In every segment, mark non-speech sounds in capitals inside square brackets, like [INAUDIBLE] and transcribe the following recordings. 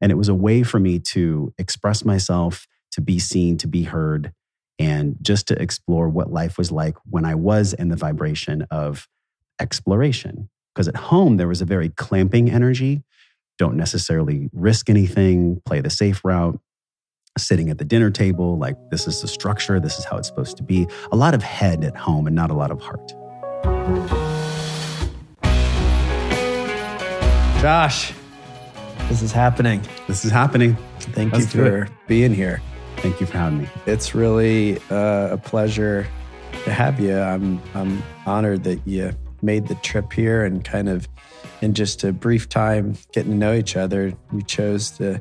And it was a way for me to express myself, to be seen, to be heard, and just to explore what life was like when I was in the vibration of exploration. Because at home, there was a very clamping energy. Don't necessarily risk anything, play the safe route. Sitting at the dinner table, like this is the structure, this is how it's supposed to be. A lot of head at home and not a lot of heart. Josh, this is happening. This is happening. Thank Let's you for being here. Thank you for having me. It's really uh, a pleasure to have you. I'm I'm honored that you made the trip here and kind of in just a brief time getting to know each other, you chose to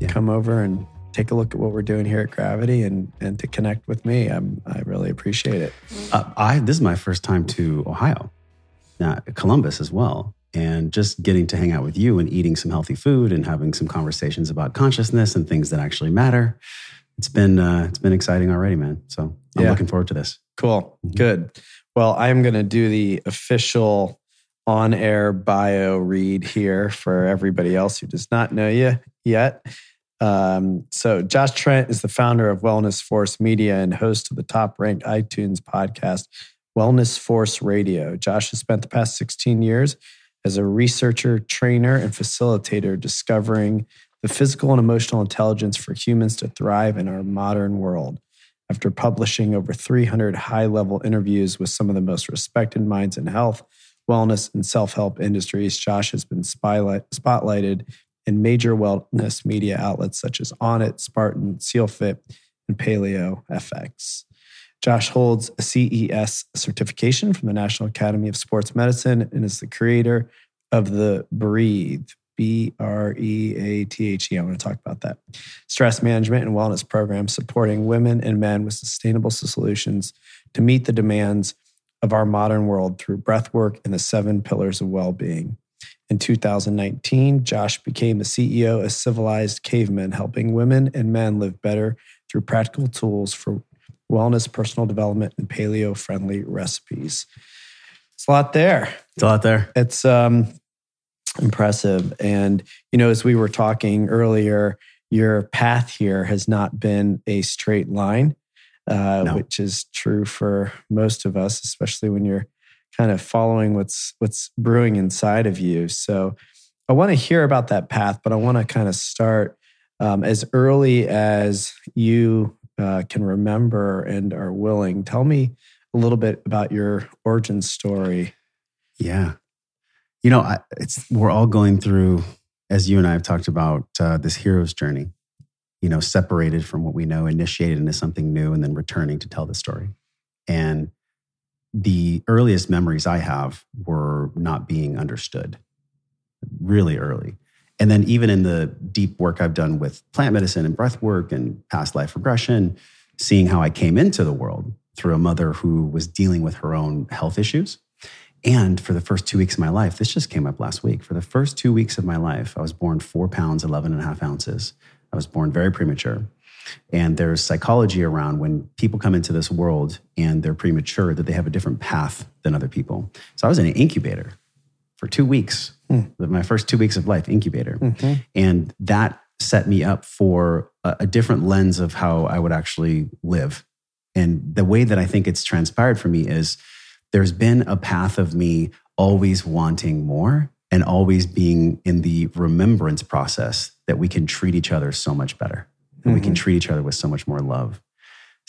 yeah. come over and take a look at what we're doing here at Gravity and and to connect with me. I'm I really appreciate it. Uh, I this is my first time to Ohio, now Columbus as well and just getting to hang out with you and eating some healthy food and having some conversations about consciousness and things that actually matter. It's been uh, it's been exciting already, man. So I'm yeah. looking forward to this. Cool, mm-hmm. good. Well, I am going to do the official on-air bio read here for everybody else who does not know you yet. Um, so, Josh Trent is the founder of Wellness Force Media and host of the top-ranked iTunes podcast, Wellness Force Radio. Josh has spent the past 16 years as a researcher, trainer, and facilitator, discovering the physical and emotional intelligence for humans to thrive in our modern world. After publishing over 300 high level interviews with some of the most respected minds in health, wellness, and self help industries, Josh has been spotlighted in major wellness media outlets such as Onnit, Spartan, SealFit, and Paleo FX. Josh holds a CES certification from the National Academy of Sports Medicine and is the creator of the Breathe, B R E A T H E. I want to talk about that. Stress management and wellness program supporting women and men with sustainable solutions to meet the demands of our modern world through breath work and the seven pillars of well being. In 2019, Josh became the CEO of Civilized Cavemen, helping women and men live better through practical tools for wellness, personal development, and paleo friendly recipes. It's a lot there. It's a lot there. It's um, impressive. And, you know, as we were talking earlier, your path here has not been a straight line, uh, no. which is true for most of us, especially when you're kind of following what's what's brewing inside of you. So I want to hear about that path, but I want to kind of start um, as early as you uh, can remember and are willing. Tell me a little bit about your origin story. Yeah, you know, I, it's we're all going through, as you and I have talked about, uh, this hero's journey. You know, separated from what we know, initiated into something new, and then returning to tell the story. And the earliest memories I have were not being understood, really early. And then, even in the deep work I've done with plant medicine and breath work and past life regression, seeing how I came into the world through a mother who was dealing with her own health issues. And for the first two weeks of my life, this just came up last week. For the first two weeks of my life, I was born four pounds, 11 and a half ounces. I was born very premature. And there's psychology around when people come into this world and they're premature that they have a different path than other people. So I was in an incubator for two weeks, mm. my first two weeks of life, incubator. Mm-hmm. And that set me up for a, a different lens of how I would actually live. And the way that I think it's transpired for me is there's been a path of me always wanting more and always being in the remembrance process that we can treat each other so much better and mm-hmm. we can mm-hmm. treat each other with so much more love.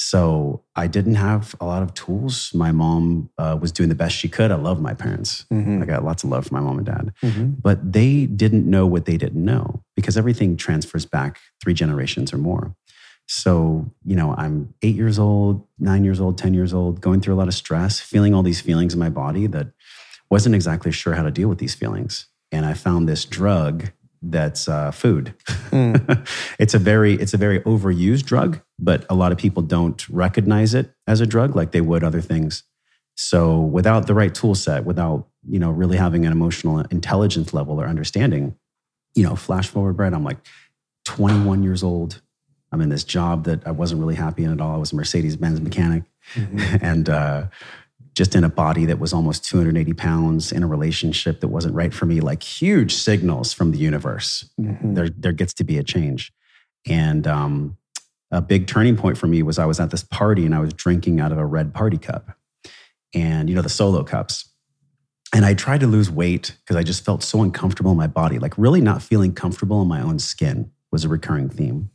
So I didn't have a lot of tools. My mom uh, was doing the best she could. I love my parents. Mm-hmm. I got lots of love for my mom and dad. Mm-hmm. But they didn't know what they didn't know because everything transfers back three generations or more. So, you know, I'm eight years old, nine years old, 10 years old, going through a lot of stress, feeling all these feelings in my body that wasn't exactly sure how to deal with these feelings. And I found this drug that's uh, food. Mm. [LAUGHS] it's a very it's a very overused drug, but a lot of people don't recognize it as a drug like they would other things. So without the right tool set, without you know really having an emotional intelligence level or understanding, you know, flash forward, Brett, I'm like 21 years old. I'm in this job that I wasn't really happy in at all. I was a Mercedes Benz mechanic, mm-hmm. [LAUGHS] and uh, just in a body that was almost 280 pounds in a relationship that wasn't right for me, like huge signals from the universe. Mhm. There, there gets to be a change. And um, a big turning point for me was I was at this party and I was drinking out of a red party cup and, you know, the solo cups. And I tried to lose weight because I just felt so uncomfortable in my body, like really not feeling comfortable in my own skin was a recurring theme.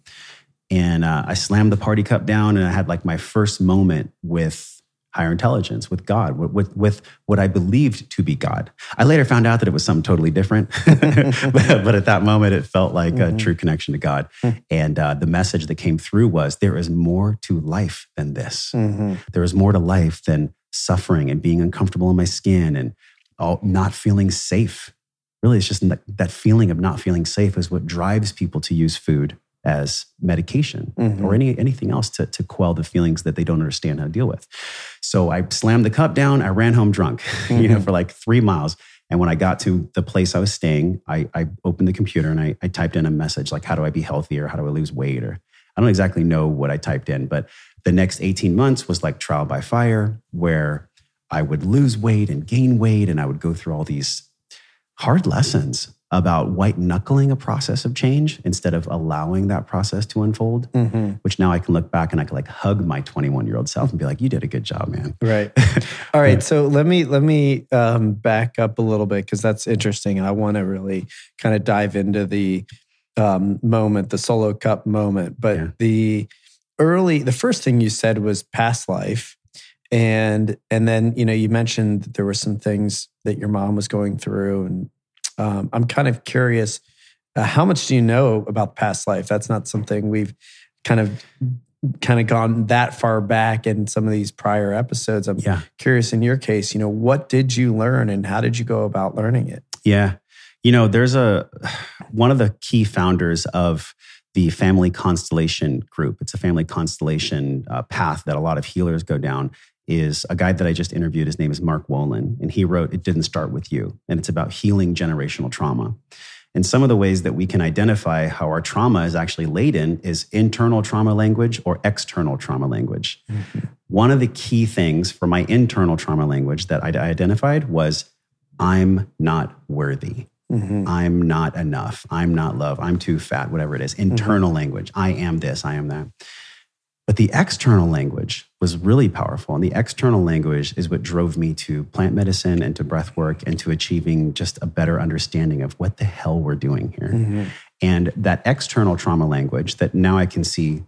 And uh, I slammed the party cup down and I had like my first moment with higher intelligence, with God, with, with, what I believed to be God. I later found out that it was something totally different. [LAUGHS] but, but at that moment, it felt like a Mhm. true connection to God. And uh, the message that came through was there is more to life than this. Mhm. There is more to life than suffering and being uncomfortable in my skin and all, not feeling safe. Really, it's just that, that feeling of not feeling safe is what drives people to use food as medication Mhm. or any anything else to, to quell the feelings that they don't understand how to deal with. So I slammed the cup down. I ran home drunk, [LAUGHS] you know, Mhm. for like three miles. And when I got to the place I was staying, I, I opened the computer and I, I typed in a message like, "How do I be healthier? How do I lose weight?" Or I don't exactly know what I typed in, but the next 18 months was like trial by fire, where I would lose weight and gain weight, and I would go through all these hard lessons about white knuckling a process of change instead of allowing that process to unfold. Mhm. Which now I can look back and I can like hug my 21 year old self and be like, "You did a good job, man." Right. [LAUGHS] All right. So let me let me um, back up a little bit because that's interesting, and I want to really kind of dive into the um, moment, the solo cup moment. But Yeah. the early, the first thing you said was past life, and and then you know you mentioned that there were some things that your mom was going through, and um, I'm kind of curious, uh, how much do you know about past life? That's not something we've kind of kind of gone that far back in some of these prior episodes. I'm Yeah. curious in your case, you know, what did you learn and how did you go about learning it? Yeah. You know, there's a one of the key founders of the family constellation group. It's a family constellation uh, path that a lot of healers go down. Is a guy that I just interviewed. His name is Mark Wolynn, and he wrote "It Didn't Start with You," and it's about healing generational trauma. And some of the ways that we can identify how our trauma is actually laden is internal trauma language or external trauma language. One of the key things for my internal trauma language that I identified was I'm not worthy. Mhm. I'm not enough. I'm not love. I'm too fat, whatever it is. Internal language. I am this. I am that. But the external language was really powerful. And the external language is what drove me to plant medicine and to breath work and to achieving just a better understanding of what the hell we're doing here. Mhm. And that external trauma language that now I can see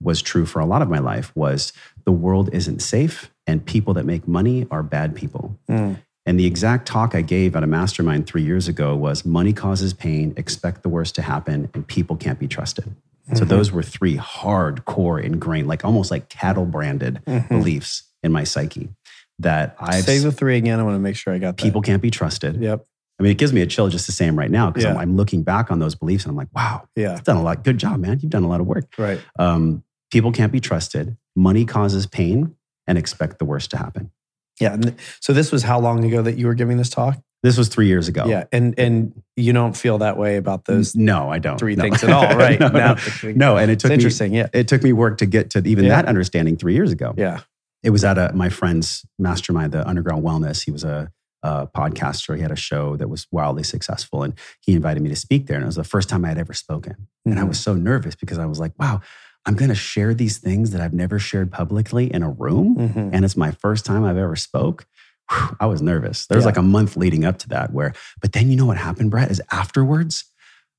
was true for a lot of my life was the world isn't safe and people that make money are bad people. Mm. And the exact talk I gave at a mastermind three years ago was money causes pain, expect the worst to happen, and people can't be trusted. So Mhm. those were three hardcore ingrained, like almost like cattle branded Mhm. beliefs in my psyche that I've Say the three again. I want to make sure I got that. people can't be trusted. Yep. I mean, it gives me a chill just to say them right now because I'm, I'm looking back on those beliefs and I'm like, wow, Yeah. you've done a lot. Good job, man. You've done a lot of work. Right. Um, people can't be trusted. Money causes pain and expect the worst to happen. Yeah. So this was how long ago that you were giving this talk? This was three years ago. Yeah. And and you don't feel that way about those no, I don't. three No. things at [LAUGHS] all, right? no, Now- no. No, and it took me interesting. Yeah. it took me work to get to even Yeah. that understanding three years ago. Yeah. It was at a, my friend's mastermind, the Underground Wellness. He was a, a podcaster. He had a show that was wildly successful, and he invited me to speak there. And it was the first time I had ever spoken, and I Mhm. was so nervous because I was like, "Wow, I'm going to share these things that I've never shared publicly in a room, Mhm. and it's my first time I've ever spoke." Whew, I was nervous. There was Yeah. like a month leading up to that, where, but then you know what happened, Brett? Is afterwards.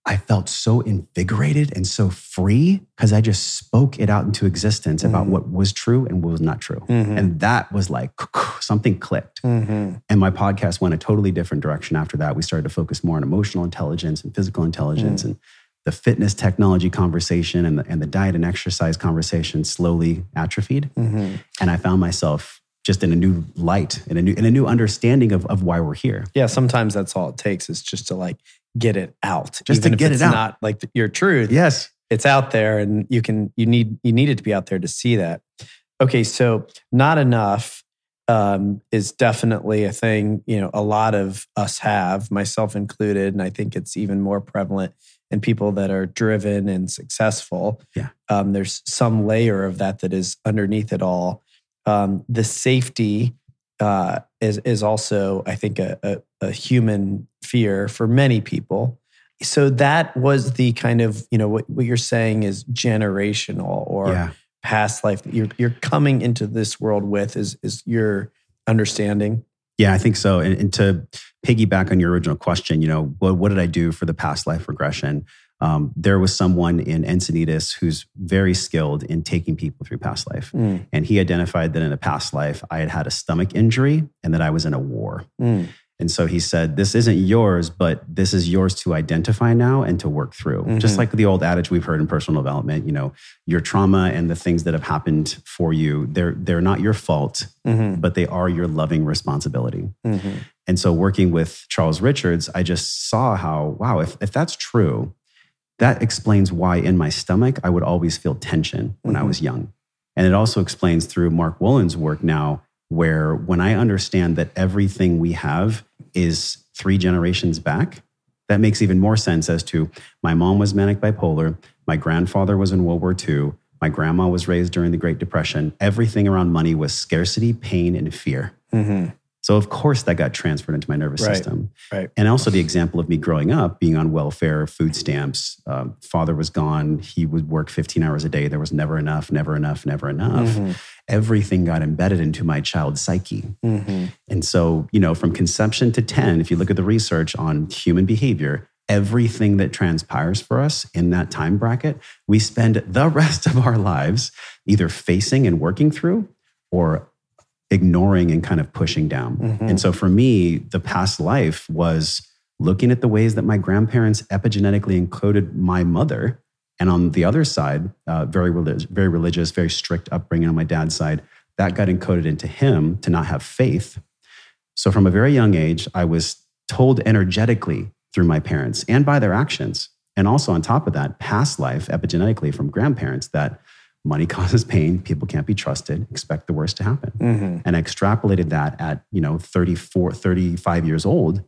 I felt so invigorated and so free because I just spoke it out into existence about Mhm. what was true and what was not true. Mhm. And that was like [CLEARS THROAT] something clicked. Mhm. And my podcast went a totally different direction after that. We started to focus more on emotional intelligence and physical intelligence and the fitness technology conversation and the, and the diet and exercise conversation slowly atrophied. Mhm. And I found myself just in a new light, in a new, in a new understanding of, of why we're here. Yeah. Sometimes that's all it takes is just to like get it out. Just to Even if get it out. not like your truth. Yes. it's out there and you can you need you need it to be out there to see that okay so not enough um, is definitely a thing you know a lot of us have myself included and i think it's even more prevalent in people that are driven and successful Yeah. um, there's some layer of that that is underneath it all um, the safety uh, is is also, I think, a, a, a human fear for many people. So that was the kind of you know what, what you're saying is generational or yeah. past life that you're you're coming into this world with is is your understanding. Yeah, I think so. And, and to piggyback on your original question, you know, what, what did I do for the past life regression? Um, there was someone in Encinitas who's very skilled in taking people through past life. Mm, And he identified that in a past life, I had had a stomach injury and that I was in a war. mm, And so he said, This isn't yours, but this is yours to identify now and to work through. Just Mhm. like the old adage we've heard in personal development, you know, your trauma and the things that have happened for you, they're, they're not your fault, mhm, but they are your loving responsibility. mhm. And so working with Charles Richards, I just saw how, wow, if, if that's true, that explains why in my stomach I would always feel tension when I Mhm. was young. And it also explains through Mark Wolynn's work now, where when I understand that everything we have is three generations back, that makes even more sense as to my mom was manic bipolar, my grandfather was in World War II, my grandma was raised during the Great Depression. Everything around money was scarcity, pain, and fear. Mhm. So of course that got transferred into my nervous Right, system. right. And also the example of me growing up, being on welfare, food stamps. Um, father was gone. He would work 15 hours a day. There was never enough, never enough, never enough. Mhm. Everything got embedded into my child's psyche. Mhm. And so, you know, from conception to 10, if you look at the research on human behavior, everything that transpires for us in that time bracket, we spend the [LAUGHS] rest of our lives either facing and working through or ignoring and kind of pushing down. Mhm. And so for me, the past life was looking at the ways that my grandparents epigenetically encoded my mother. And on the other side, uh, very, relig- very religious, very strict upbringing on my dad's side, that got encoded into him to not have faith. So from a very young age, I was told energetically through my parents and by their actions. And also on top of that, past life epigenetically from grandparents that money [LAUGHS] causes pain, people can't be trusted, expect the worst to happen. Mhm. and I extrapolated that at you know 34 35 years old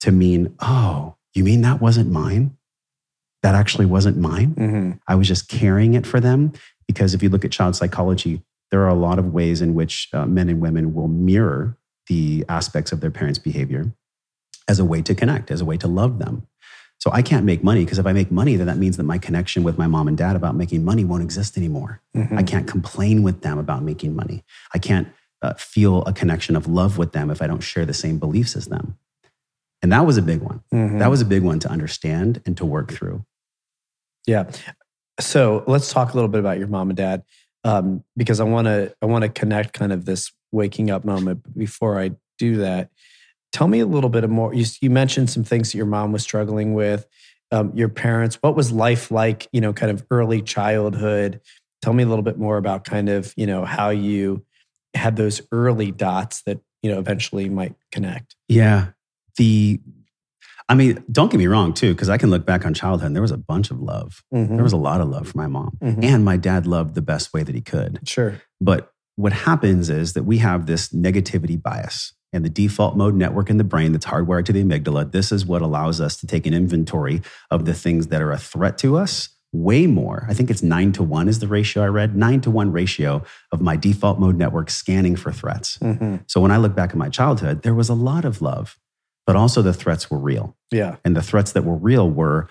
to mean oh you mean that wasn't mine? That actually wasn't mine? Mhm. i was just carrying it for them? Because if you look at child psychology there are a lot of ways in which uh, men and women will mirror the aspects of their parents behavior as a way to connect as a way to love them so i can't make money because if i make money then that means that my connection with my mom and dad about making money won't exist anymore Mhm. I can't complain with them about making money. I can't uh, feel a connection of love with them if I don't share the same beliefs as them. And that was a big one. Mhm. That was a big one to understand and to work through. Yeah. So let's talk a little bit about your mom and dad, um, because I want to I want to connect kind of this waking up moment. But before I do that, tell me a little bit more. You, you mentioned some things that your mom was struggling with. Um, your parents. What was life like? You know, kind of early childhood. Tell me a little bit more about kind of you know how you had those early dots that you know eventually might connect. Yeah. The, I mean, don't get me wrong, too, because I can look back on childhood and there was a bunch of love. There was a lot of love for my mom. Mhm. And my dad loved the best way that he could. Sure. But what happens is that we have this negativity bias and the default mode network in the brain that's hardwired to the amygdala. This is what allows us to take an inventory of the things that are a threat to us way more. I think it's nine to one is the ratio I read, nine to one ratio of my default mode network scanning for threats. hmm So when I look back at my childhood, there was a lot of love, but also the threats were real. Yeah. And the threats that were real were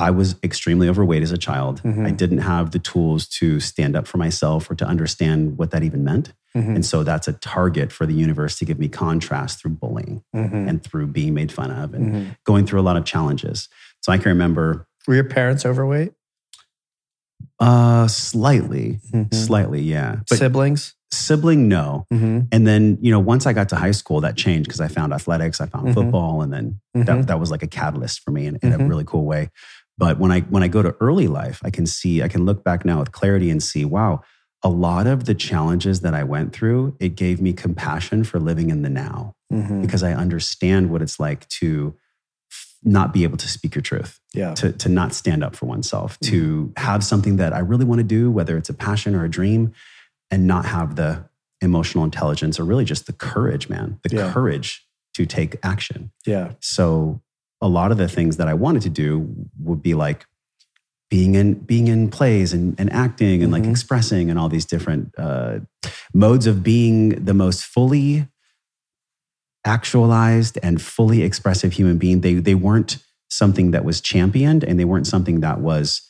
I was extremely overweight as a child. Mhm. I didn't have the tools to stand up for myself or to understand what that even meant. Mhm. And so that's a target for the universe to give me contrast through bullying Mhm. and through being made fun of and Mhm. going through a lot of challenges. So I can remember Were your parents overweight? uh, slightly, Mhm. slightly, yeah. But Siblings? sibling, no. Mm-hmm. And then, you know, once I got to high school, that changed because I found athletics, I found football, and then that, that was like a catalyst for me in, in a really cool way. But when I when I go to early life, I can see, I can look back now with clarity and see, wow, a lot of the challenges that I went through, it gave me compassion for living in the now Mm-hmm. because I understand what it's like to not be able to speak your truth, Yeah. to, to not stand up for oneself, to have something that I really want to do, whether it's a passion or a dream, and not have the emotional intelligence or really just the courage, man, the Yeah. courage to take action. Yeah. So a lot of the things that I wanted to do would be like being in being in plays and, and acting and like Mhm. expressing and all these different uh, modes of being the most fully actualized and fully expressive human being. They, they weren't something that was championed and they weren't something that was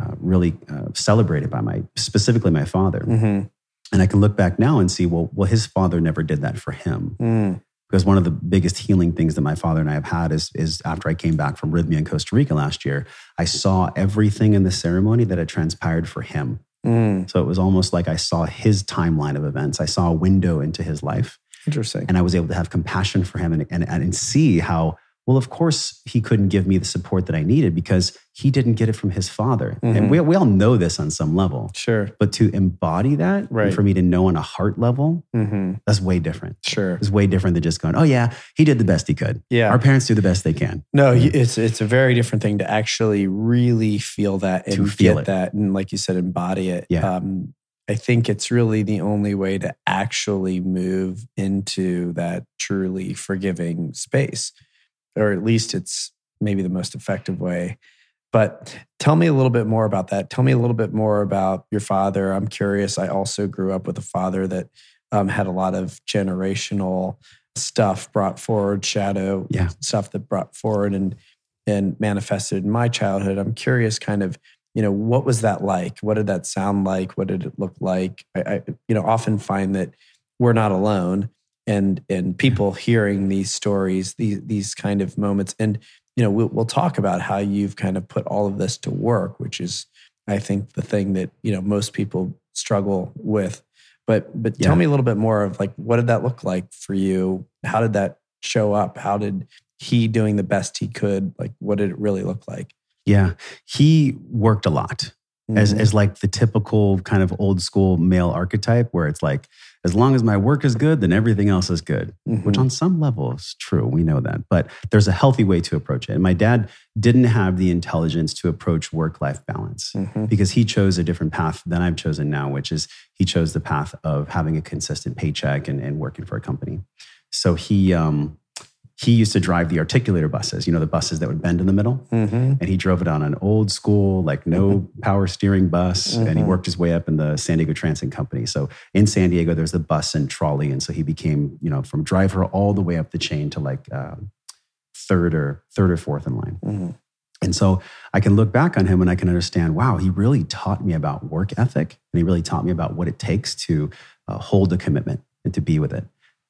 uh, really uh, celebrated by my, specifically my father. Mm-hmm. And I can look back now and see, well, well, his father never did that for him. Mm. Because one of the biggest healing things that my father and I have had is, is after I came back from Rythmia in Costa Rica last year, I saw everything in the ceremony that had transpired for him. Mm. So it was almost like I saw his timeline of events. I saw a window into his life Interesting. and I was able to have compassion for him and, and, and see how, well, of course, he couldn't give me the support that I needed because he didn't get it from his father. Mhm. And we, we all know this on some level. Sure. But to embody that, Right. and for me to know on a heart level, Mm-hmm. that's way different. Sure. It's way different than just going, oh, yeah, he did the best he could. Yeah. Our parents do the best they can. No, you- it's it's a very different thing to actually really feel that and To feel that, and like you said, embody it. Yeah. Um, I think it's really the only way to actually move into that truly forgiving space, or at least it's maybe the most effective way. But tell me a little bit more about that. Tell me a little bit more about your father. I'm curious. I also grew up with a father that um, had a lot of generational stuff brought forward, shadow Yeah. stuff that brought forward and and manifested in my childhood. I'm curious, kind of, you know, what was that like? What did that sound like? What did it look like? I, I you know, often find that we're not alone, and and people hearing these stories, these these kind of moments, and you know, we'll, we'll talk about how you've kind of put all of this to work, which is, I think, the thing that you know most people struggle with. But but tell me a little bit more of like what did that look like for you? How did that show up? How did he doing the best he could? Like what did it really look like? Yeah. He worked a lot. As Mhm. as like the typical kind of old school male archetype where it's like as long as my work is good then everything else is good which Mhm. on some level is true we know that but there's a healthy way to approach it and my dad didn't have the intelligence to approach work life balance Mhm. because he chose a different path than I've chosen now, which is he chose the path of having a consistent paycheck and, and working for a company. So he um, he used to drive the articulator buses, you know, the buses that would bend in the middle. Mhm. And he drove it on an old school, like no power steering bus. And he Mhm. worked his way up in the San Diego Transit Company. So in San Diego, there's the bus and trolley. And so he became, you know, from driver all the way up the chain to like um, third or third or fourth in line. Mhm. And so I can look back on him and I can understand, wow, he really taught me about work ethic and he really taught me about what it takes to uh, hold a commitment and to be with it.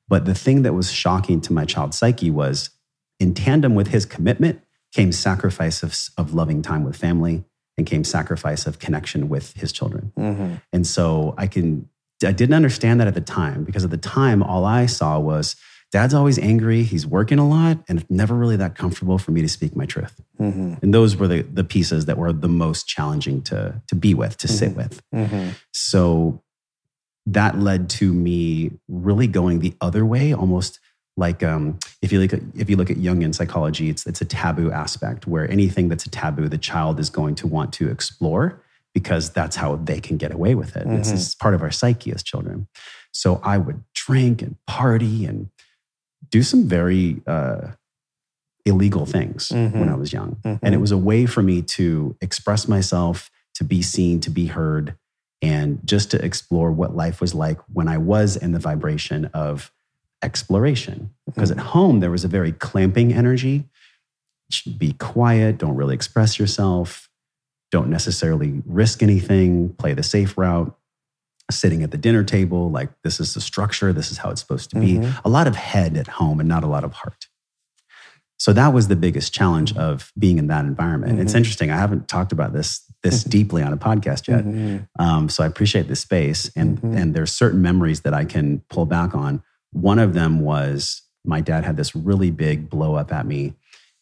But the thing that was shocking to my child psyche was in tandem with his commitment came sacrifice of, of loving time with family and came sacrifice of connection with his children. Mhm. And so I can, I didn't understand that at the time because at the time, all I saw was dad's always angry. He's working a lot and it's never really that comfortable for me to speak my truth. Mhm. And those were the, the pieces that were the most challenging to, to be with, to sit Mhm. with. Mhm. So that led to me really going the other way, almost like um, if you look at if you look at Jungian psychology, it's it's a taboo aspect where anything that's a taboo, the child is going to want to explore because that's how they can get away with it. It's, Mhm. it's part of our psyche as children. So I would drink and party and do some very uh, illegal things Mhm. when I was young. Mhm. And it was a way for me to express myself, to be seen, to be heard, and just to explore what life was like when I was in the vibration of exploration. Because at home, there was a very clamping energy. Be quiet, don't really express yourself, don't necessarily risk anything, play the safe route. Sitting at the dinner table, like this is the structure, this is how it's supposed to be. Mhm. A lot of head at home and not a lot of heart. So that was the biggest challenge of being in that environment. It's Mhm. interesting. I haven't talked about this this deeply on a podcast yet. Mhm. Um, so I appreciate the space, and Mhm. and there's certain memories that I can pull back on. One of them was my dad had this really big blow up at me.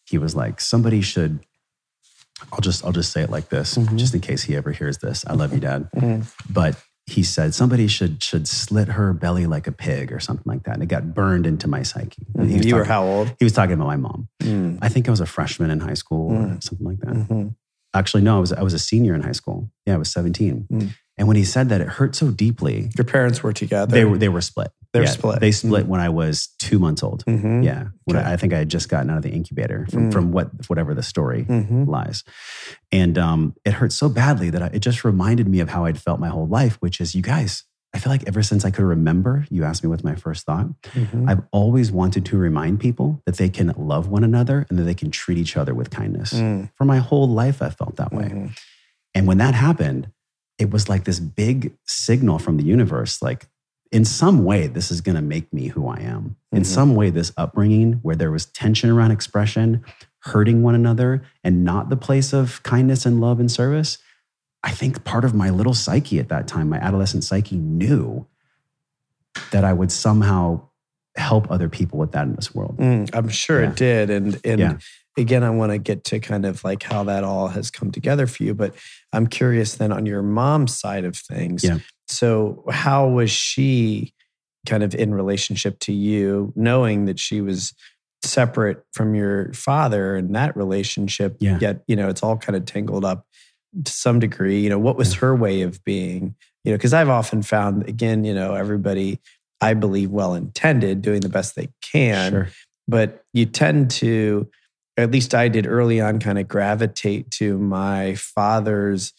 He was like, "Somebody should." I'll just I'll just say it like this, Mhm. just in case he ever hears this. I love you, Dad. [LAUGHS] Mhm. But he said somebody should should slit her belly like a pig or something like that, and it got burned into my psyche. Was You were talking- how old? He was talking about my mom. Mm. I think I was a freshman in high school or Mm. something like that. Mhm. Actually, no, I was I was a senior in high school. Yeah, I was 17. Mm. And when he said that, it hurt so deeply. Your parents were together. They were they were split. They're Yeah, split. They split when I was two months old. Mhm. Yeah, when Okay. I, I think I had just gotten out of the incubator from Mm. from what whatever the story Mhm. lies, and um, it hurt so badly that I, it just reminded me of how I'd felt my whole life, which is you guys. I feel like ever since I could remember, you asked me what's my first thought. Mhm. I've always wanted to remind people that they can love one another and that they can treat each other with kindness. Mm, For my whole life, I felt that way. mhm. And when that happened, it was like this big signal from the universe like, in some way, this is going to make me who I am. In Mhm. some way, this upbringing where there was tension around expression, hurting one another, and not the place of kindness and love and service. I think part of my little psyche at that time, my adolescent psyche, knew that I would somehow help other people with that in this world. Mm, I'm sure Yeah. it did. And and Yeah. again, I want to get to kind of like how that all has come together for you. But I'm curious then on your mom's side of things. Yeah. So how was she kind of in relationship to you, knowing that she was separate from your father and that relationship? Yeah. Yet, you know, it's all kind of tangled up to some degree. You know, what was her way of being? You know, because I've often found, again, you know, everybody I believe well intended, doing the best they can Sure. but you tend to at least i did early on kind of gravitate to my father's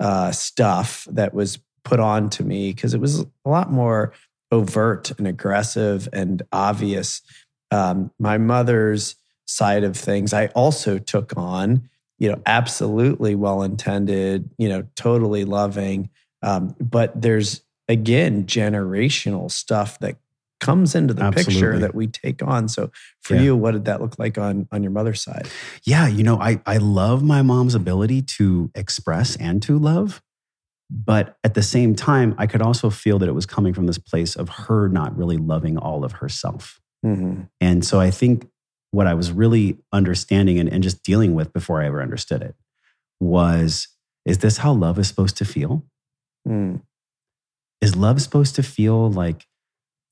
uh, stuff that was put on to me because it was a lot more overt and aggressive and obvious um, my mother's side of things i also took on you know absolutely well intended you know totally loving um, but there's again generational stuff that comes into the picture that we take on so for Yeah. you what did that look like on on your mother's side Yeah, you know, I, I love my mom's ability to express and to love. But at the same time, I could also feel that it was coming from this place of her not really loving all of herself. mm-hmm. And so I think what I was really understanding and, and just dealing with before I ever understood it was is this how love is supposed to feel? mm Is love supposed to feel like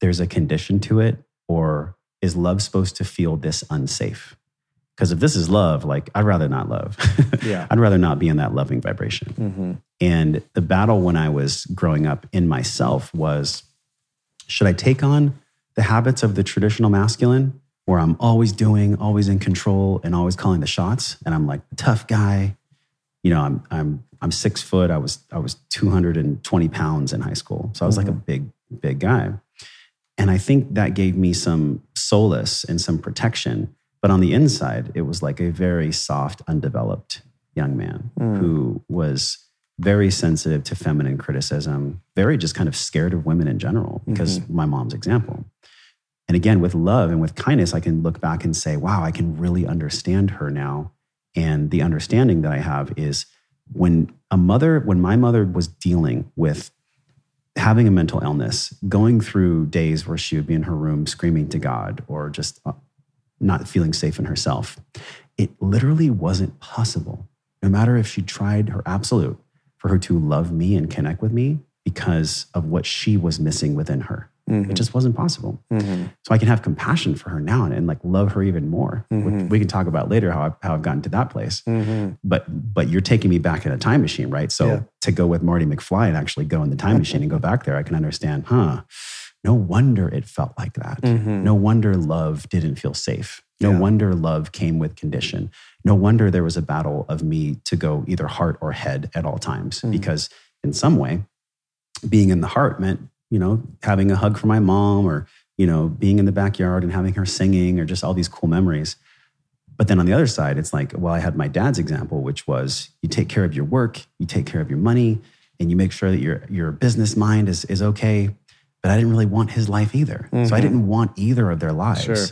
there's a condition to it? Or is love supposed to feel this unsafe? Because if this is love, like I'd rather not love. [LAUGHS] Yeah. I'd rather not be in that loving vibration. Mm-hmm. And the battle when I was growing up in myself was should I take on the habits of the traditional masculine where I'm always doing, always in control, and always calling the shots? And I'm like the tough guy. You know, I'm I'm I'm six foot. I was I was 220 pounds in high school. So I was like a big, big guy. And I think that gave me some solace and some protection. But on the inside, it was like a very soft, undeveloped young man Mm. who was very sensitive to feminine criticism, very just kind of scared of women in general because my mom's example. And again, with love and with kindness, I can look back and say, wow, I can really understand her now. And the understanding that I have is when a mother, when my mother was dealing with having a mental illness, going through days where she would be in her room screaming to God or just uh, not feeling safe in herself, it literally wasn't possible, no matter if she tried her absolute, for her to love me and connect with me because of what she was missing within her. It just wasn't possible. Mm-hmm. So I can have compassion for her now and, and like love her even more. We- Mhm. We can talk about later how I've, how I've gotten to that place. Mm-hmm. But but you're taking me back in a time machine, right? So Yeah. to go with Marty McFly and actually go in the time machine and go back there, I can understand. Huh? No wonder it felt like that. Mhm. No wonder love didn't feel safe. No Yeah. wonder love came with condition. No wonder there was a battle of me to go either heart or head at all times. Mhm. Because in some way, being in the heart meant, you know, having a hug from my mom or, you know, being in the backyard and having her singing or just all these cool memories. But then on the other side, it's like, well, I had my dad's example, which was you take care of your work, you take care of your money, and you make sure that your your business mind is is okay. But I didn't really want his life either. So I Mhm. didn't want either of their lives. Sure.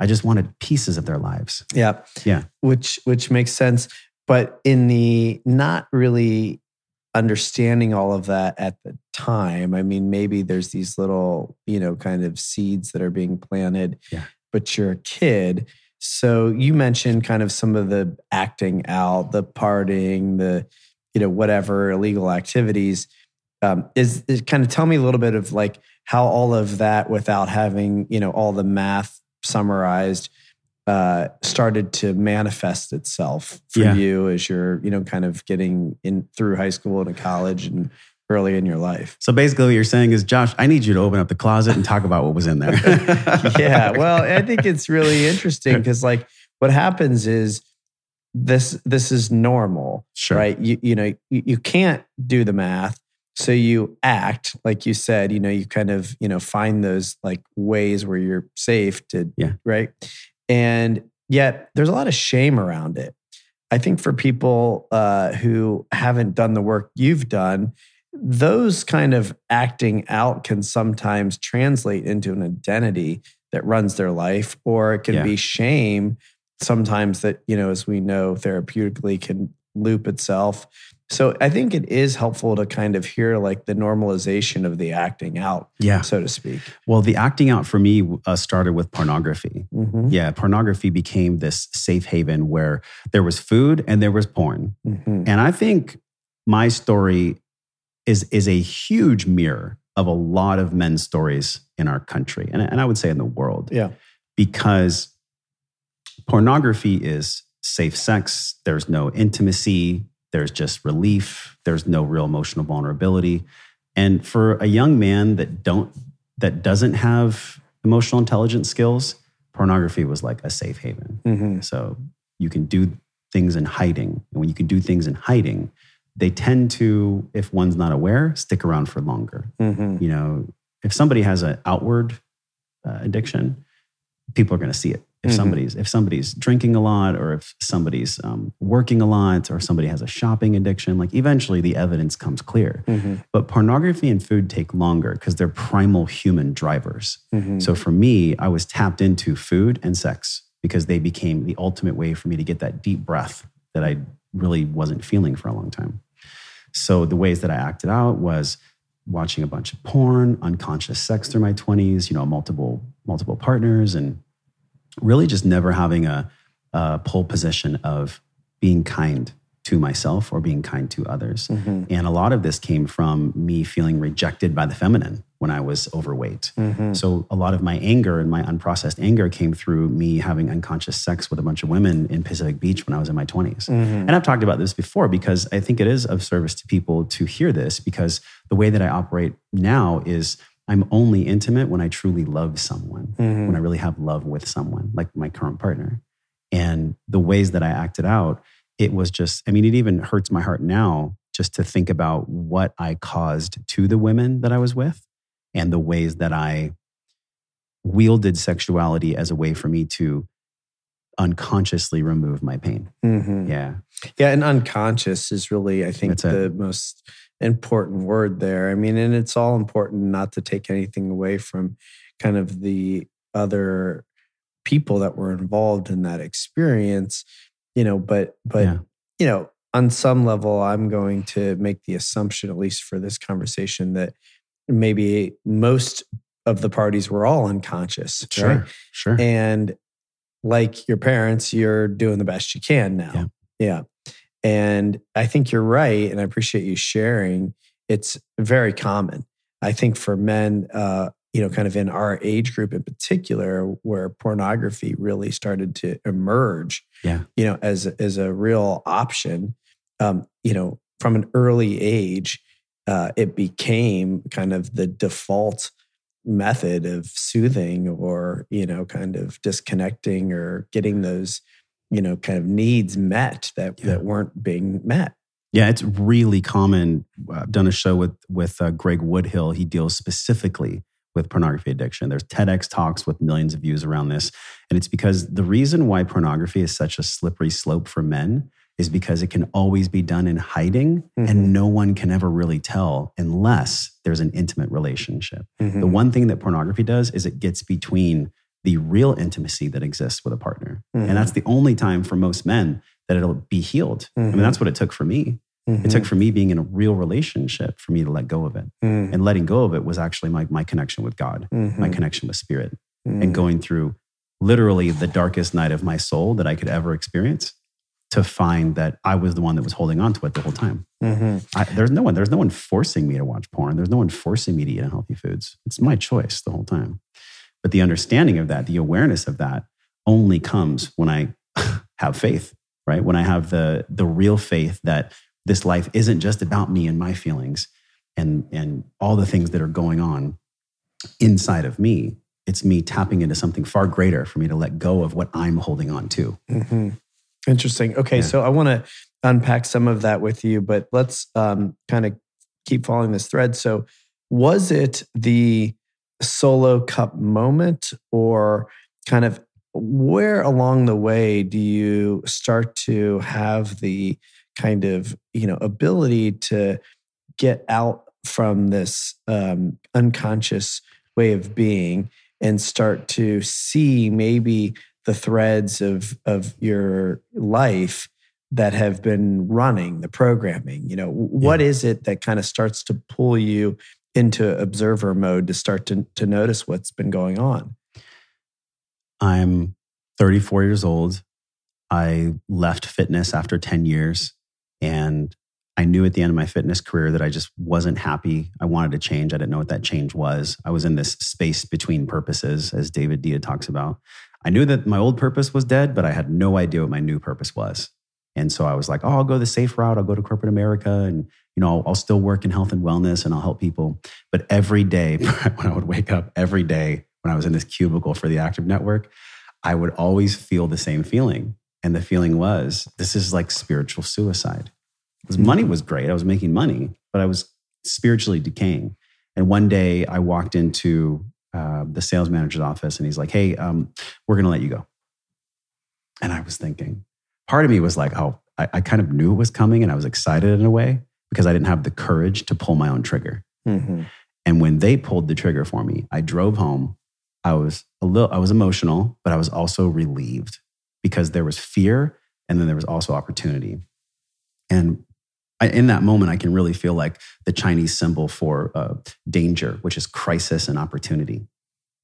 I just wanted pieces of their lives. Yeah. Yeah. Which which makes sense. But in the not really understanding all of that at the time, I mean, maybe there's these little, you know, kind of seeds that are being planted. Yeah. But you're a kid. So you mentioned kind of some of the acting out, the partying, the, you know, whatever illegal activities. Um, is, is kind of tell me a little bit of like how all of that without having, you know, all the math summarized uh, started to manifest itself for Yeah. you as you're, you know, kind of getting in through high school and college and early in your life. So basically, what you're saying is, Josh, I need you to open up the closet and talk about what was in there. [LAUGHS] yeah. [LAUGHS] Well, I think it's really interesting because like what happens is this this is normal, sure. right? You you know, you, you can't do the math. so you act like you said you know you kind of you know find those like ways where you're safe to Yeah. right and yet there's a lot of shame around it i think for people uh, who haven't done the work you've done those kind of acting out can sometimes translate into an identity that runs their life or it can Yeah. be shame sometimes that you know as we know therapeutically can loop itself so i think it is helpful to kind of hear like the normalization of the acting out Yeah. so to speak Well, the acting out for me uh, started with pornography. Mhm. Yeah, pornography became this safe haven where there was food and there was porn. Mhm. And I think my story is is a huge mirror of a lot of men's stories in our country and, and I would say in the world yeah because pornography is safe sex, there's no intimacy, there's just relief, there's no real emotional vulnerability. And for a young man that don't that doesn't have emotional intelligence skills, pornography was like a safe haven. Mhm. So you can do things in hiding. And when you can do things in hiding, they tend to, if one's not aware, stick around for longer. Mhm. You know, if somebody has an outward uh, addiction, people are going to see it. If Mhm. somebody's if somebody's drinking a lot, or if somebody's um, working a lot, or somebody has a shopping addiction, like eventually the evidence comes clear. Mhm. But pornography and food take longer because they're primal human drivers. Mhm. So for me, I was tapped into food and sex because they became the ultimate way for me to get that deep breath that I really wasn't feeling for a long time. So the ways that I acted out was watching a bunch of porn, unconscious sex through my 20s, you know, multiple multiple partners and really just never having a, a pole position of being kind to myself or being kind to others. Mhm. And a lot of this came from me feeling rejected by the feminine when I was overweight. Mhm. So a lot of my anger and my unprocessed anger came through me having unconscious sex with a bunch of women in Pacific Beach when I was in my 20s. Mhm. And I've talked about this before because I think it is of service to people to hear this because the way that I operate now is I'm only intimate when I truly love someone, Mhm. when I really have love with someone, like my current partner. And the ways that I acted out, it was just, I mean, it even hurts my heart now just to think about what I caused to the women that I was with and the ways that I wielded sexuality as a way for me to unconsciously remove my pain. Mhm. Yeah. Yeah, and unconscious is really, I think, That's it. the most important word there. I mean, and it's all important not to take anything away from kind of the other people that were involved in that experience, you know, but, but, Yeah. you know, on some level, I'm going to make the assumption, at least for this conversation, that maybe most of the parties were all unconscious. Sure. right? Sure. And like your parents, you're doing the best you can now. Yeah. Yeah. And I think you're right. And I appreciate you sharing. It's very common. I think for men, uh, you know, kind of in our age group in particular, where pornography really started to emerge, Yeah. you know, as as a real option, um, you know, from an early age, uh, it became kind of the default method of soothing or you know kind of disconnecting or getting those you know kind of needs met that Yeah. that weren't being met Yeah, it's really common. I've done a show with with uh, Greg Woodhill. He deals specifically with pornography addiction. There's TEDx talks with millions of views around this, and it's because the reason why pornography is such a slippery slope for men is because it can always be done in hiding, Mhm. and no one can ever really tell unless there's an intimate relationship. The one thing that pornography does is it gets between the real intimacy that exists with a partner. Mhm. And that's the only time for most men that it'll be healed. I Mhm. mean, that's what it took for me. It took for me being in a real relationship for me to let go of it. Mhm. And letting go of it was actually my, my connection with God, my connection with spirit, and going through literally the darkest night of my soul that I could ever experience to find that I was the one that was holding on to it the whole time. Mhm. I, there's no one. There's no one forcing me to watch porn. There's no one forcing me to eat unhealthy foods. It's my choice the whole time. But the understanding of that, the awareness of that, only comes when I [LAUGHS] have faith. Right when I have the the real faith that this life isn't just about me and my feelings, and and all the things that are going on inside of me. It's me tapping into something far greater for me to let go of what I'm holding on to. hmm Interesting. Okay, Yeah. so I want to unpack some of that with you, but let's um, kind of keep following this thread. So, was it the solo cup moment, or kind of where along the way do you start to have the kind of you know ability to get out from this um, unconscious way of being and start to see maybe the threads of of your life that have been running the programming you know what yeah. is it that kind of starts to pull you into observer mode to start to, to notice what's been going on i'm 34 years old i left fitness after 10 years and I knew at the end of my fitness career that I just wasn't happy. I wanted to change. I didn't know what that change was. I was in this space between purposes, as David Deida talks about. I knew that my old purpose was dead, but I had no idea what my new purpose was. And so I was like, oh, I'll go the safe route. I'll go to corporate America and, you know, I'll, I'll still work in health and wellness and I'll help people. But every day [LAUGHS] when I would wake up, every day when I was in this cubicle for the Active Network, I would always feel the same feeling. And the feeling was, this is like spiritual suicide because money was great. I was making money, but I was spiritually decaying. And one day I walked into uh, the sales manager's office and he's like, Hey, um, we're going to let you go. And I was thinking, part of me was like, Oh, I, I, kind of knew it was coming and I was excited in a way because I didn't have the courage to pull my own trigger. Mm-hmm. And when they pulled the trigger for me, I drove home. I was a little, I was emotional, but I was also relieved because there was fear and then there was also opportunity. And I, in that moment, I can really feel like the Chinese symbol for uh, danger, which is crisis and opportunity.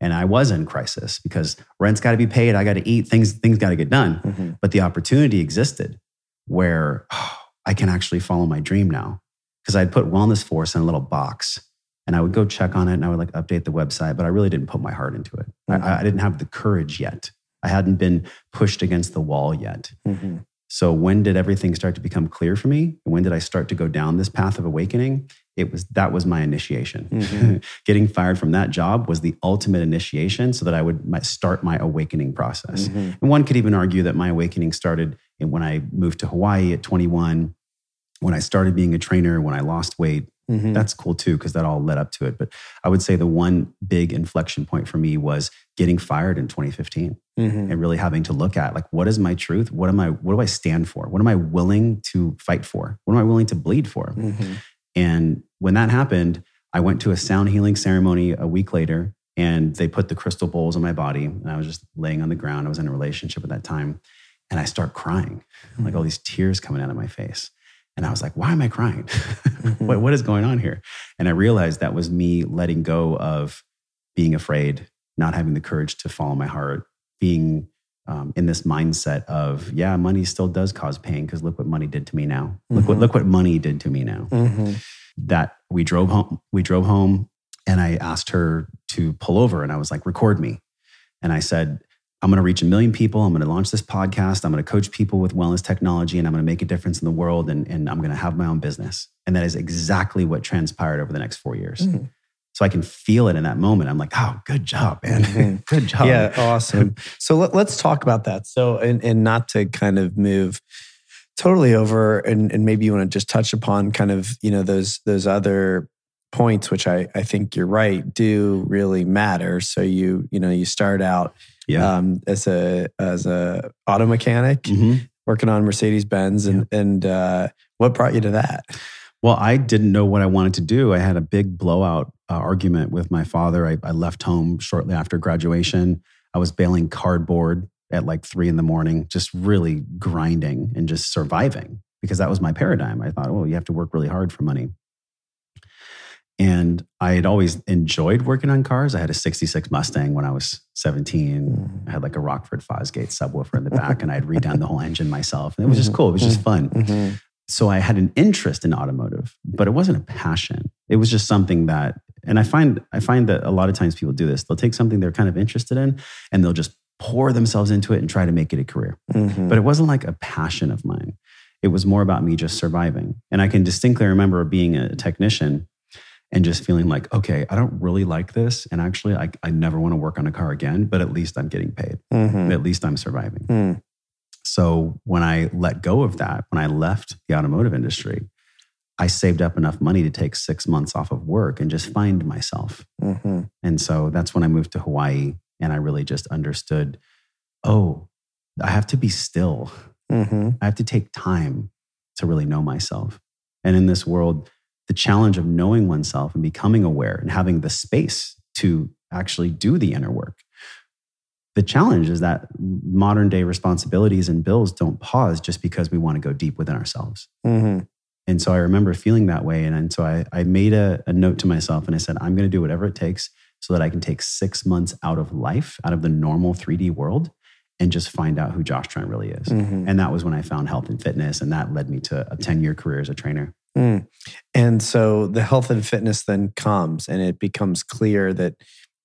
And I was in crisis because rent's got to be paid, I got to eat, things things got to get done. Mm-hmm. But the opportunity existed where oh, I can actually follow my dream now because I'd put Wellness Force in a little box and I would go check on it and I would like update the website, but I really didn't put my heart into it. Mm-hmm. I, I, didn't have the courage yet. I hadn't been pushed against the wall yet. Mm-hmm. So when did everything start to become clear for me? When did I start to go down this path of awakening? It was that was my initiation. Mm-hmm. [LAUGHS] Getting fired from that job was the ultimate initiation so that I would start my awakening process. Mm-hmm. And one could even argue that my awakening started when I moved to Hawaii at 21, when I started being a trainer, when I lost weight. Mm-hmm. That's cool too, because that all led up to it. But I would say the one big inflection point for me was getting fired in 2015 mm-hmm. and really having to look at like what is my truth what am i what do i stand for what am i willing to fight for what am i willing to bleed for mm-hmm. and when that happened i went to a sound healing ceremony a week later and they put the crystal bowls on my body and i was just laying on the ground i was in a relationship at that time and i start crying mm-hmm. like all these tears coming out of my face and I was like, why am I crying? [LAUGHS] Mm-hmm. what, what is going on here? And I realized that was me letting go of being afraid, not having the courage to follow my heart, being um, in this mindset of, yeah, money still does cause pain because look what money did to me now. Mm-hmm. Look what mm-hmm. look what money did to me now. Mm-hmm. That we drove home, we drove home, and I asked her to pull over, and I was like, record me. And I said, I'm going to reach a million people. I'm going to launch this podcast. I'm going to coach people with wellness technology, and I'm going to make a difference in the world. And, and I'm going to have my own business. And that is exactly what transpired over the next four years. Mm-hmm. So I can feel it in that moment. I'm like, oh, good job, man. Mm-hmm. [LAUGHS] good job. Yeah, awesome. [LAUGHS] so let, us talk about that. So, and, and not to kind of move totally over, and, and maybe you want to just touch upon kind of, you know, those, those other points, which I, I think you're right, do really matter. So you, you know, you start out yeah. um, as a, as a auto mechanic, mm-hmm. working on Mercedes Benz and, yeah. and, uh, what brought you to that? Well, I didn't know what I wanted to do. I had a big blowout uh, argument with my father. I, I, left home shortly after graduation. I was baling cardboard at like three in the morning, just really grinding and just surviving because that was my paradigm. I thought, oh, you have to work really hard for money. And I had always enjoyed working on cars. I had a 66 Mustang when I was 17. Mm-hmm. I had like a Rockford Fosgate subwoofer in the back, and I'd redone the whole engine myself. And it was just mm-hmm. cool. It was just fun. Mm-hmm so I had an interest in automotive, but it wasn't a passion. It was just something that, and I find I find that a lot of times people do this. They'll take something they're kind of interested in, and they'll just pour themselves into it and try to make it a career. Mm-hmm. But it wasn't like a passion of mine. It was more about me just surviving. And I can distinctly remember being a technician and just feeling like, okay, I don't really like this. And actually, I, I never want to work on a car again, but at least I'm getting paid. Mm-hmm. At least I'm surviving. Mm. So when I let go of that, when I left the automotive industry, I saved up enough money to take six months off of work and just find myself. Mm-hmm. And so that's when I moved to Hawaii and I really just understood oh, I have to be still. Mm-hmm. I have to take time to really know myself. And in this world, the challenge of knowing oneself and becoming aware and having the space to actually do the inner work. The challenge is that modern day responsibilities and bills don't pause just because we want to go deep within ourselves. Mm-hmm. And so I remember feeling that way. And, and so I, I made a, a note to myself and I said, I'm going to do whatever it takes so that I can take six months out of life, out of the normal 3D world, and just find out who Josh Trent really is. Mm-hmm. And that was when I found health and fitness. And that led me to a 10 year career as a trainer. Mm. And so the health and fitness then comes and it becomes clear that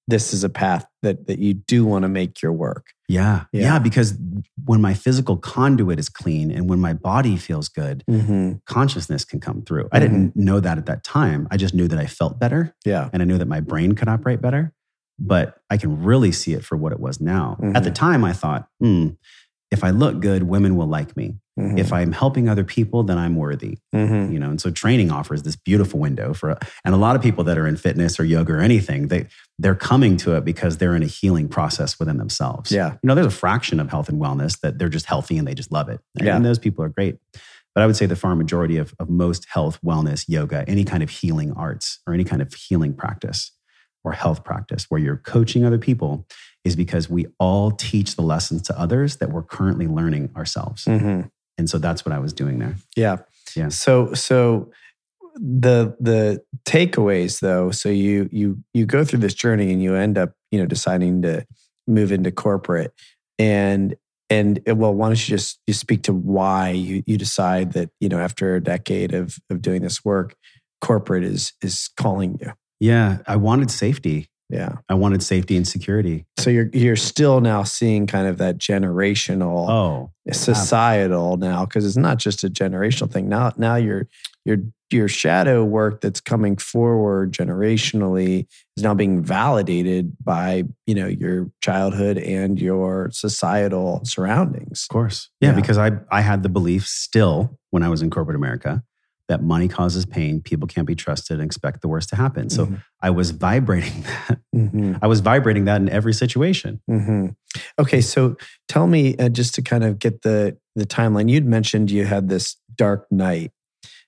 this is a path that that you do want to make your work. Yeah, yeah. Yeah. because when my physical conduit is clean and when my body feels good, Mm-hmm. consciousness can come through. I didn't know that at that time. I just knew that I felt better Yeah. and I knew that my brain could operate better. But I can really see it for what it was now. At the Mhm. time, I thought, hmm, if I look good, women will like me. Mm-hmm. If I'm helping other people, then I'm worthy. mm-hmm. You know, and so training offers this beautiful window for, and a lot of people that are in fitness or yoga or anything, they they're coming to it because they're in a healing process within themselves. Yeah. You know, there's a fraction of health and wellness that they're just healthy and they just love it. And, Yeah. and those people are great. But I would say the far majority of, of most health, wellness, yoga, any kind of healing arts or any kind of healing practice or health practice where you're coaching other people is because we all teach the lessons to others that we're currently learning ourselves. Mm-hmm. And so that's what I was doing there. Yeah. Yeah. So so the the takeaways though, so you you you go through this journey and you end up, you know, deciding to move into corporate and and well, why don't you just you speak to why you you decide that, you know, after a decade of of doing this work, corporate is is calling you. Yeah, I wanted safety. Yeah. I wanted safety and security. So you're you're still now seeing kind of that generational Oh, societal now because it's not just a generational thing now now your your your shadow work that's coming forward generationally is now being validated by you know your childhood and your societal surroundings of course. Yeah, Yeah. because I I had the belief still when I was in corporate America that money causes pain, people can't be trusted and expect the worst to happen. So Mhm. I was vibrating [LAUGHS] that. Mhm. I was vibrating that in every situation. Mhm. okay so tell me uh, just to kind of get the the timeline you'd mentioned you had this dark night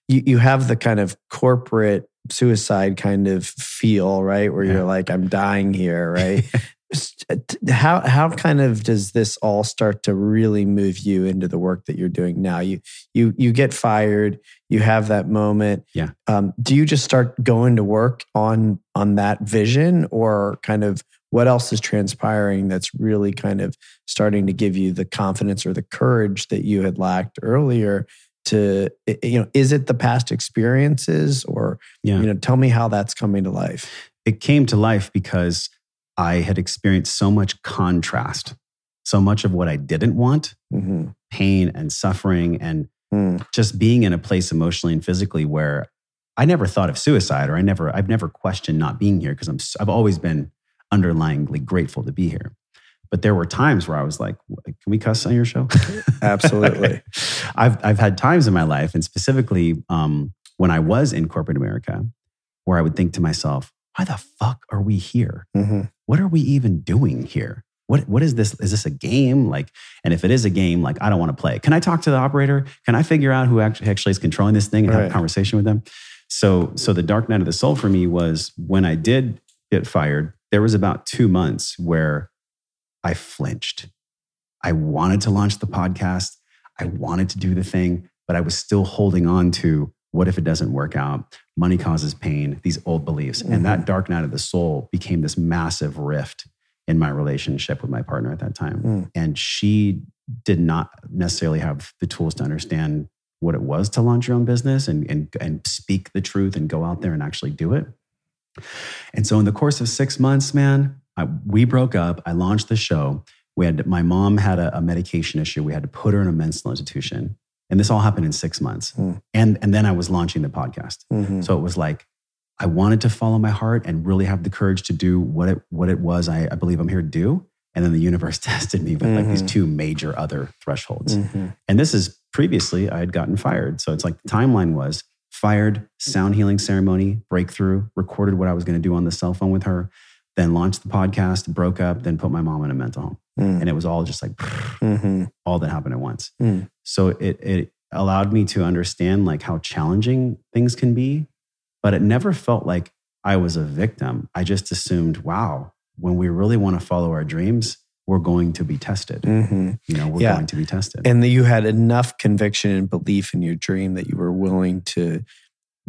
you, you have the kind of corporate suicide kind of feel right where Yeah. you're like i'm dying here right [LAUGHS] how how kind of does this all start to really move you into the work that you're doing now you you you get fired you have that moment Yeah. um, do you just start going to work on on that vision or kind of what else is transpiring that's really kind of starting to give you the confidence or the courage that you had lacked earlier to you know is it the past experiences or Yeah. you know tell me how that's coming to life It came to life because I had experienced so much contrast, so much of what I didn't want, Mhm. pain and suffering and Mm. just being in a place emotionally and physically where I never thought of suicide or I never I've never questioned not being here because I'm I've always been underlyingly grateful to be here. But there were times where I was like, "Can we cuss on your show?" [LAUGHS] Absolutely. [LAUGHS] I've I've had times in my life, and specifically um, when I was in corporate America, where I would think to myself, "Why the fuck are we here? Mhm. What are we even doing here? What what is this? Is this a game? Like, and if it is a game, like I don't want to play. Can I talk to the operator? Can I figure out who actually actually is controlling this thing and have a conversation with them? So so the dark night of the soul for me was when I did get fired. There was about two months where I flinched. I wanted to launch the podcast. I wanted to do the thing, but I was still holding on to what if it doesn't work out? Money causes pain, these old beliefs. And that dark night of the soul became this massive rift in my relationship with my partner at that time. Mm. And she did not necessarily have the tools to understand what it was to launch your own business and, and, and speak the truth and go out there and actually do it. And so, in the course of six months, man, I, we broke up. I launched the show. We had my mom had a, a medication issue. We had to put her in a mental institution, and this all happened in six months. Hmm. And and then I was launching the podcast. Mhm. So it was like I wanted to follow my heart and really have the courage to do what it what it was I, I believe I'm here to do. And then the universe [LAUGHS] tested me with like these Mhm. two major other thresholds. Mhm. And this is previously I had gotten fired. So it's like the timeline was fired, sound healing ceremony, breakthrough, recorded what I was going to do on the cell phone with her, then launched the podcast, broke up, then put my mom in a mental home. Mm. And it was all just like [LAUGHS] hmm all that happened at once. Mm. So it it allowed me to understand like how challenging things can be, but it never felt like I was a victim. I just assumed, wow, when we really want to follow our dreams, we're going to be tested. hmm You know, we're Yeah. going to be tested. And that you had enough conviction and belief in your dream that you were willing to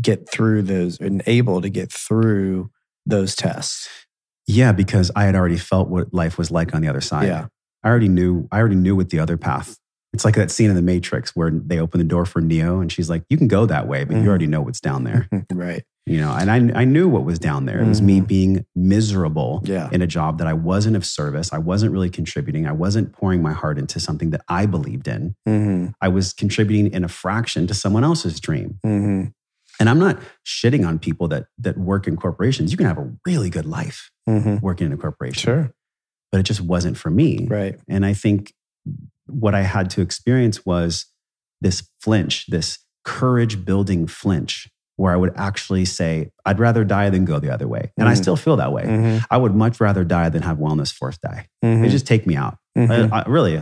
get through those and able to get through those tests. Yeah, because I had already felt what life was like on the other side. Yeah. I already knew. I already knew what the other path. It's like that scene in The Matrix where they open the door for Neo, and she's like, "You can go that way, but Mhm. you already know what's down there." [LAUGHS] right. You know, and I I knew what was down there. It was me Mhm. being miserable Yeah. in a job that I wasn't of service. I wasn't really contributing. I wasn't pouring my heart into something that I believed in. hmm I was contributing in a fraction to someone else's dream. hmm And I'm not shitting on people that that work in corporations. You can have a really good life hmm working in a corporation, Sure. but it just wasn't for me. Right. And I think what I had to experience was this flinch, this courage building flinch, where I would actually say, I'd rather die than go the other way. And I Mhm. still feel that way. Mhm. I would much rather die than have Wellness Force die. They just take me out. I, I really,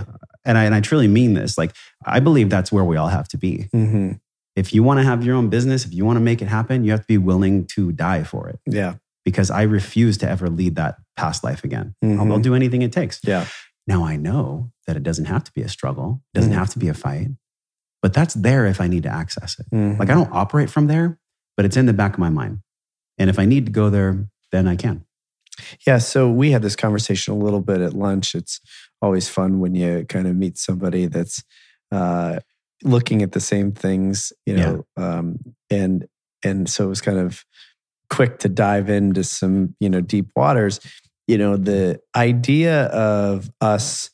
and I, and I truly mean this. Like, I believe that's where we all have to be. Mhm. If you want to have your own business, if you want to make it happen, you have to be willing to die for it Yeah. Because I refuse to ever lead that past life again. I'll, I'll do anything it takes. Yeah. Now I know that it doesn't have to be a struggle, it doesn't Mhm. have to be a fight, but that's there if I need to access it. Mhm. Like I don't operate from there, but it's in the back of my mind. And if I need to go there, then I can. Yeah, so we had this conversation a little bit at lunch. It's always fun when you kind of meet somebody that's uh, looking at the same things, you know, um, and and so it was kind of quick to dive into some you know deep waters. You know, the idea of us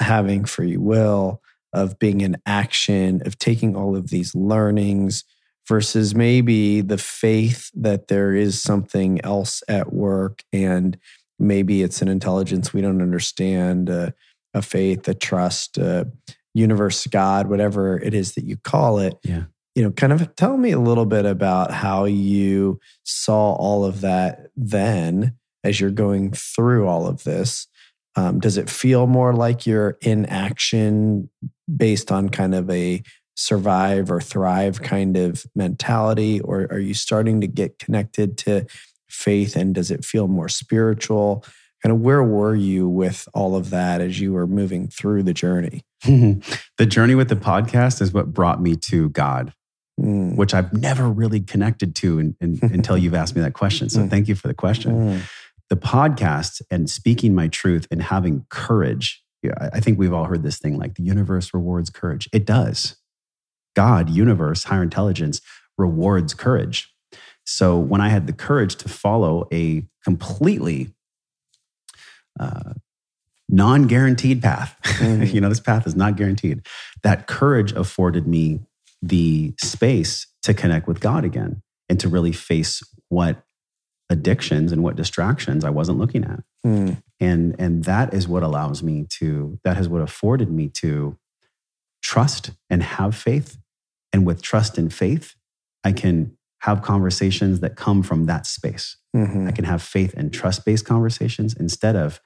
having free will, of being in action, of taking all of these learnings versus maybe the faith that there is something else at work and maybe it's an intelligence we don't understand, uh, a faith, a trust, a universe, God, whatever it is that you call it. Yeah. You know, kind of tell me a little bit about how you saw all of that then as you're going through all of this. Um, does it feel more like you're in action based on kind of a survive or thrive kind of mentality? Or are you starting to get connected to faith and does it feel more spiritual? Kind of where were you with all of that as you were moving through the journey? [LAUGHS] the journey with the podcast is what brought me to God, Mm. which I've never really connected to in, in, [LAUGHS] until you've asked me that question. So Mm. thank you for the question. Mm. the podcast and speaking my truth and having courage. I think we've all heard this thing like the universe rewards courage. It does. God, universe, higher intelligence rewards courage. So when I had the courage to follow a completely uh, non guaranteed path, [LAUGHS] Mhm. you know, this path is not guaranteed, that courage afforded me the space to connect with God again and to really face what addictions and what distractions I wasn't looking at. Mm. And and that is what allows me to that has what afforded me to trust and have faith. And with trust and faith, I can have conversations that come from that space. Mhm. I can have faith and trust based conversations instead of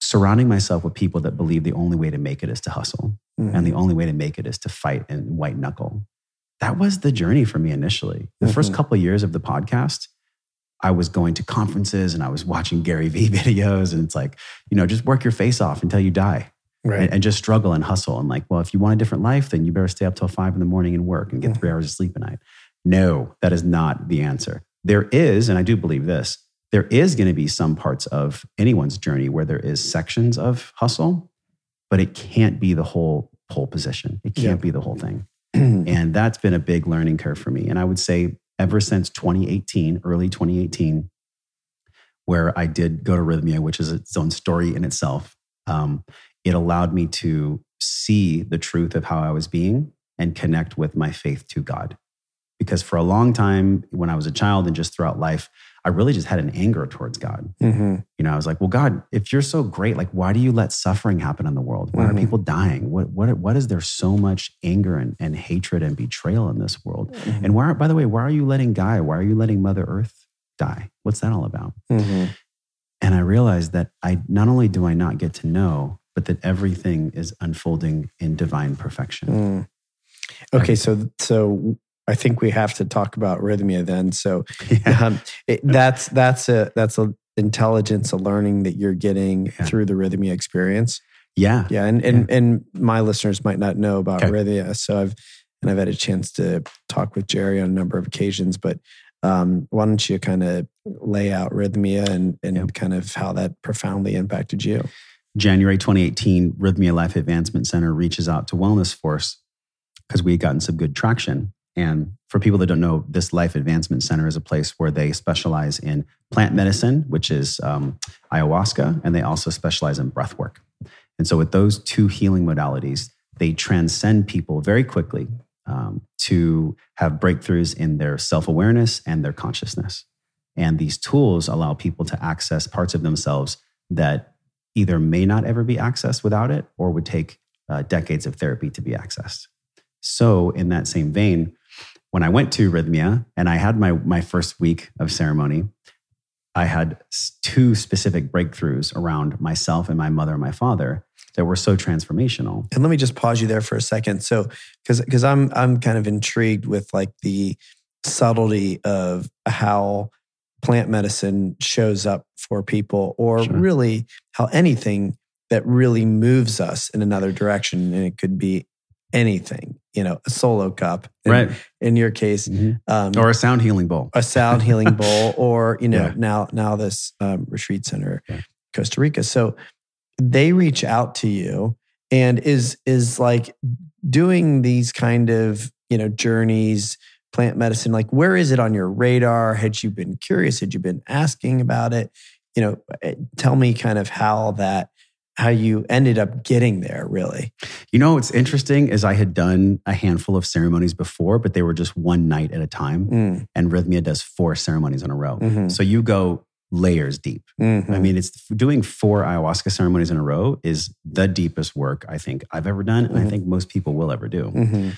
surrounding myself with people that believe the only way to make it is to hustle Mhm. and the only way to make it is to fight and white knuckle. That was the journey for me initially. The first Mhm. couple of years of the podcast, I was going to conferences and I was watching Gary [LAUGHS] Vee videos, and it's like, you know, just work your face off until you die right. and, and just struggle and hustle. And like, well, if you want a different life, then you better stay up till five in the morning and work and get Mm-hmm. three hours of sleep a night. No, that is not the answer. There is, and I do believe this, there is going to be some parts of anyone's journey where there is sections of hustle, but it can't be the whole pole position. It can't Yeah. be the whole thing. [CLEARS THROAT] And that's been a big learning curve for me. And I would say ever since 2018, early 2018, where I did go to Rythmia, which is its own story in itself, um, it allowed me to see the truth of how I was being and connect with my faith to God. Because for a long time, when I was a child and just throughout life, I really just had an anger towards God. Mm-hmm. You know, I was like, well, God, if you're so great, like, why do you let suffering happen in the world? Why Mhm. are people dying? What, what, what is there so much anger and, and hatred and betrayal in this world? Mm-hmm. And why, by the way, why are you letting Gaia, why are you letting Mother Earth die? What's that all about? Mm-hmm. And I realized that I not only do I not get to know, but that everything is unfolding in divine perfection. Mm. Okay, so so I think we have to talk about Rythmia then. So [LAUGHS] Yeah. um, it, that's that's a that's a intelligence, a learning that you're getting Yeah. through the Rythmia experience. yeah. Yeah, and and and my listeners might not know about Okay. Rythmia, so I've and I've had a chance to talk with Jerry on a number of occasions. But um, why don't you kind of lay out Rythmia and and kind of how that profoundly impacted you? January 2018, Rythmia Life Advancement Center reaches out to Wellness Force because we had gotten some good traction. And for people that don't know, this Life Advancement Center is a place where they specialize in plant medicine, which is um, ayahuasca, and they also specialize in breath work. And so, with those two healing modalities, they transcend people very quickly um, to have breakthroughs in their self awareness and their consciousness. And these tools allow people to access parts of themselves that either may not ever be accessed without it or would take uh, decades of therapy to be accessed. So, in that same vein, when I went to Rythmia and I had my, my first week of ceremony, I had two specific breakthroughs around myself and my mother and my father that were so transformational. And let me just pause you there for a second. So, because because I'm I'm kind of intrigued with like the subtlety of how plant medicine shows up for people, or Sure. really how anything that really moves us in another direction, and it could be anything. You know, a solo cup, in, Right. In your case, um, Or a sound healing bowl. a sound healing bowl [LAUGHS] or you know Yeah. now now this um, retreat center Yeah. costa rica so they reach out to you and is is like doing these kind of you know journeys plant medicine like where is it on your radar had you been curious had you been asking about it you know eh, tell me kind of how that how you ended up getting there really You know, what's interesting is I had done a handful of ceremonies before, but they were just one night at a time. Mm, And Rythmia does four ceremonies in a row. mhm, So you go layers deep. mhm. I mean, it's doing four ayahuasca ceremonies in a row is the deepest work I think I've ever done, and I Mhm. think most people will ever do. Mhm,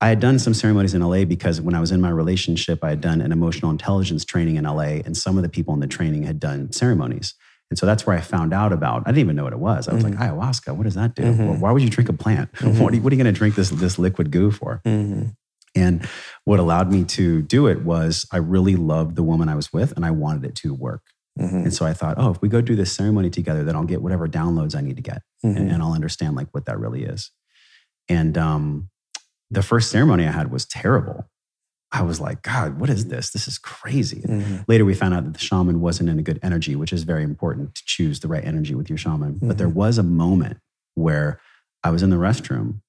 I had done some ceremonies in LA because when I was in my relationship, I had done an emotional intelligence training in LA, and some of the people in the training had done ceremonies. And so that's where I found out about. I didn't even know what it was. I was like, ayahuasca, what does that do? Mhm. Well, why would you drink a plant? Mhm. [LAUGHS] What are you, what are you going to drink this this liquid goo for? mhm, And what allowed me to do it was I really loved the woman I was with, and I wanted it to work. mhm, And so I thought, oh, if we go do this ceremony together, then I'll get whatever downloads I need to get, and, mhm. and I'll understand like what that really is. And um, the first ceremony I had was terrible. I was like, God, what is this? This is crazy. Mhm. Later, we found out that the shaman wasn't in a good energy, which is very important to choose the right energy with your shaman. But there was a moment where I was in the restroom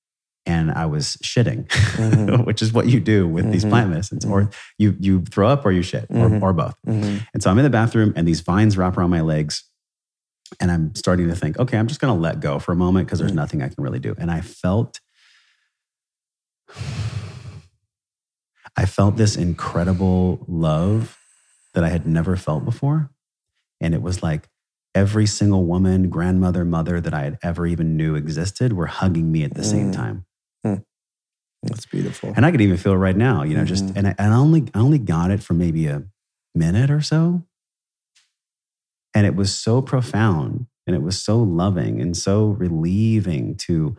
and I was shitting, Mhm. [LAUGHS] which is what you do with these Mhm. plant medicines, or you you throw up or you shit, or, or both. And so I'm in the bathroom and these vines wrap around my legs. And I'm starting to think, okay, I'm just going to let go for a moment because there's nothing I can really do. And I felt, I felt this incredible love that I had never felt before. And it was like every single woman, grandmother, mother that I had ever even knew existed were hugging me at the same Mm. time. That's beautiful. And I could even feel it right now, you know, just, Mhm. and I, and I only, I only got it for maybe a minute or so. And it was so profound and it was so loving and so relieving to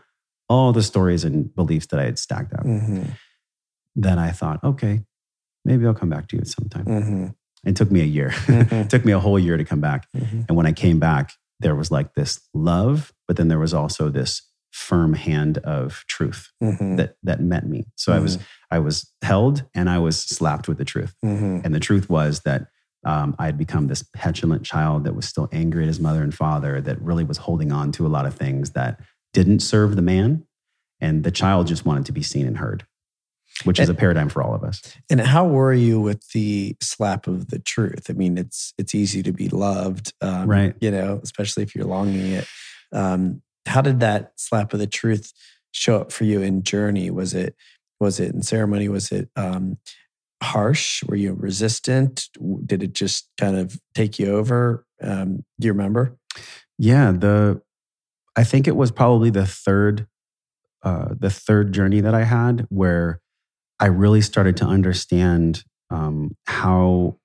all the stories and beliefs that I had stacked up Mhm, that I thought, okay, maybe I'll come back to you at some time. mhm, It took me a year. Mhm. [LAUGHS] it took me a whole year to come back. mhm, And when I came back, there was like this love, but then there was also this firm hand of truth mhm, that that met me. So I was I was held and I was slapped with the truth. mhm, And the truth was that um, I had become this petulant child that was still angry at his mother and father, that really was holding on to a lot of things that didn't serve the man. And the child just wanted to be seen and heard, which is a paradigm for all of us. And how were you with the slap of the truth? I mean, it's it's easy to be loved, um, Right. You know, especially if you're longing it. Um, how did that slap of the truth show up for you in journey? Was it was it in ceremony? Was it um, harsh? Were you resistant? Did it just kind of take you over? Um, do you remember? Yeah, the I think it was probably the third uh, the third journey that I had where I really started to understand um, how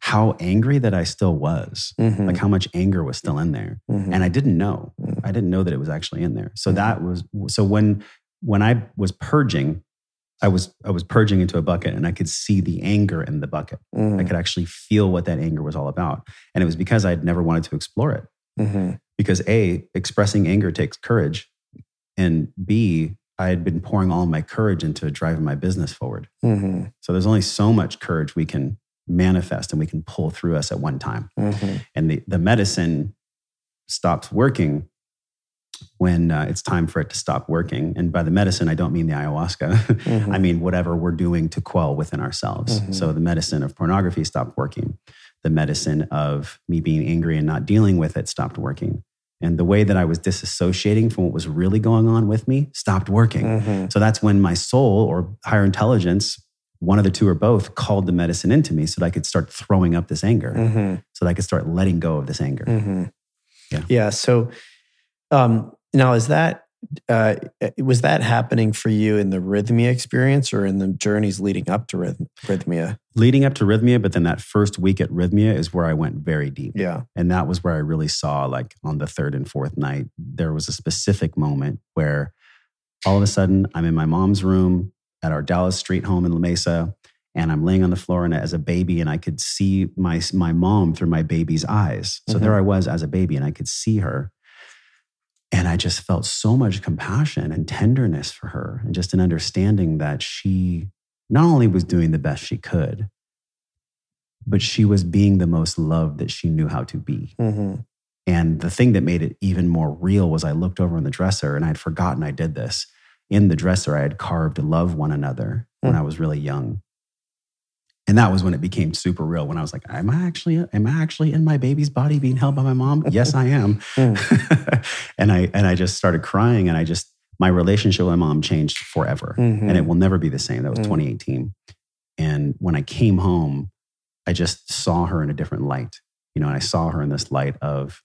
how angry that I still was, Mhm. like how much anger was still in there, Mhm. and I didn't know. Mhm. I didn't know that it was actually in there. So Mhm. that was so when when I was purging, I was I was purging into a bucket, and I could see the anger in the bucket. I could actually feel what that anger was all about, and it was because I'd never wanted to explore it Mhm. because a expressing anger takes courage and b i had been pouring all my courage into driving my business forward Mhm. so there's only so much courage we can manifest and we can pull through us at one time Mhm. and the, the medicine stops working when uh, it's time for it to stop working and by the medicine i don't mean the ayahuasca [LAUGHS] Mhm. i mean whatever we're doing to quell within ourselves Mhm. so the medicine of pornography stopped working the medicine of me being angry and not dealing with it stopped working and the way that i was disassociating from what was really going on with me stopped working Mhm. so that's when my soul or higher intelligence one of the two or both called the medicine into me so that i could start throwing up this anger Mhm. so that i could start letting go of this anger Mhm. Yeah. Yeah. So, um, now is that uh, was that happening for you in the Rythmia experience or in the journeys leading up to rhythm, Rythmia? leading up to Rythmia but then that first week at Rythmia is where i went very deep Yeah. and that was where i really saw like on the third and fourth night there was a specific moment where all of a sudden i'm in my mom's room at our dallas street home in la mesa and i'm laying on the floor and as a baby and i could see my my mom through my baby's eyes so Mhm. there i was as a baby and i could see her and i just felt so much compassion and tenderness for her and just an understanding that she not only was doing the best she could but she was being the most loved that she knew how to be hmm and the thing that made it even more real was I looked over in the dresser and I had forgotten I did this. In the dresser, I had carved love one another when Hmm. I was really young. And that was when it became super real. When I was like, "Am I actually? Am I actually in my baby's body being held by my mom? yes, I am." [LAUGHS] and I and I just started crying, and I just my relationship with my mom changed forever, Mhm. and it will never be the same. That was Mm. 2018. And when I came home, I just saw her in a different light. You know, and I saw her in this light of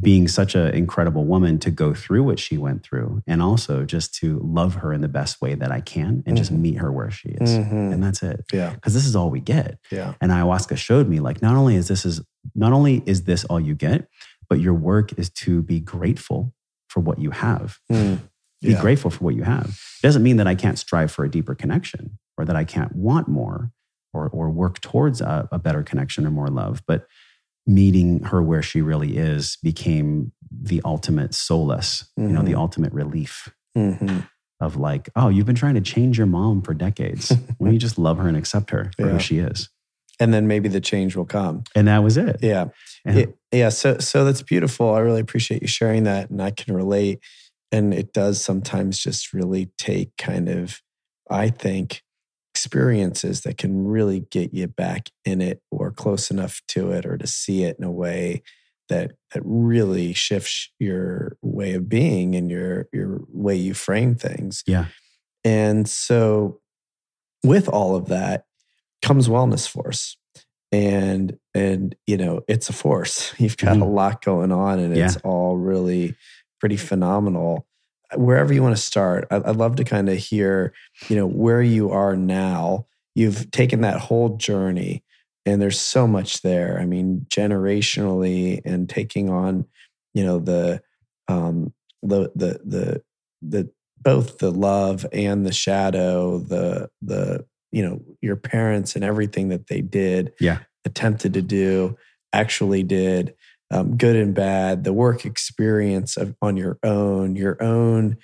being such an incredible woman to go through what she went through and also just to love her in the best way that I can and just Mhm. meet her where she is. Mhm. And that's it. Yeah. Because this is all we get. Yeah. And ayahuasca showed me like not only is this is not only is this all you get, but your work is to be grateful for what you have. Mm. Be Yeah. grateful for what you have. It doesn't mean that I can't strive for a deeper connection or that I can't want more or, or work towards a, a better connection or more love. But meeting her where she really is became the ultimate solace, you know, the Mhm. ultimate relief Mhm. of like, oh, you've been trying to change your mom for decades. [LAUGHS] when you just love her and accept her for Yeah. who she is. And then maybe the change will come. And that was it. Yeah. And- It- yeah. So, so that's beautiful. I really appreciate you sharing that. And I can relate. And it does sometimes just really take kind of, I think, experiences that can really get you back in it or close enough to it or to see it in a way that that really shifts your way of being and your your way you frame things. Yeah. And so with all of that comes wellness force. And and you know, it's a force. [LAUGHS] You've got a Mhm. lot going on and it's all really pretty phenomenal. Wherever you want to start, I'd love to kind of hear, you know, where you are now. You've taken that whole journey and there's so much there. I mean, generationally and taking on, you know, the um the the the the both the love and the shadow, the the you know, your parents and everything that they did, Yeah. attempted to do, actually did, um, good and bad, the work experience of on your own, your own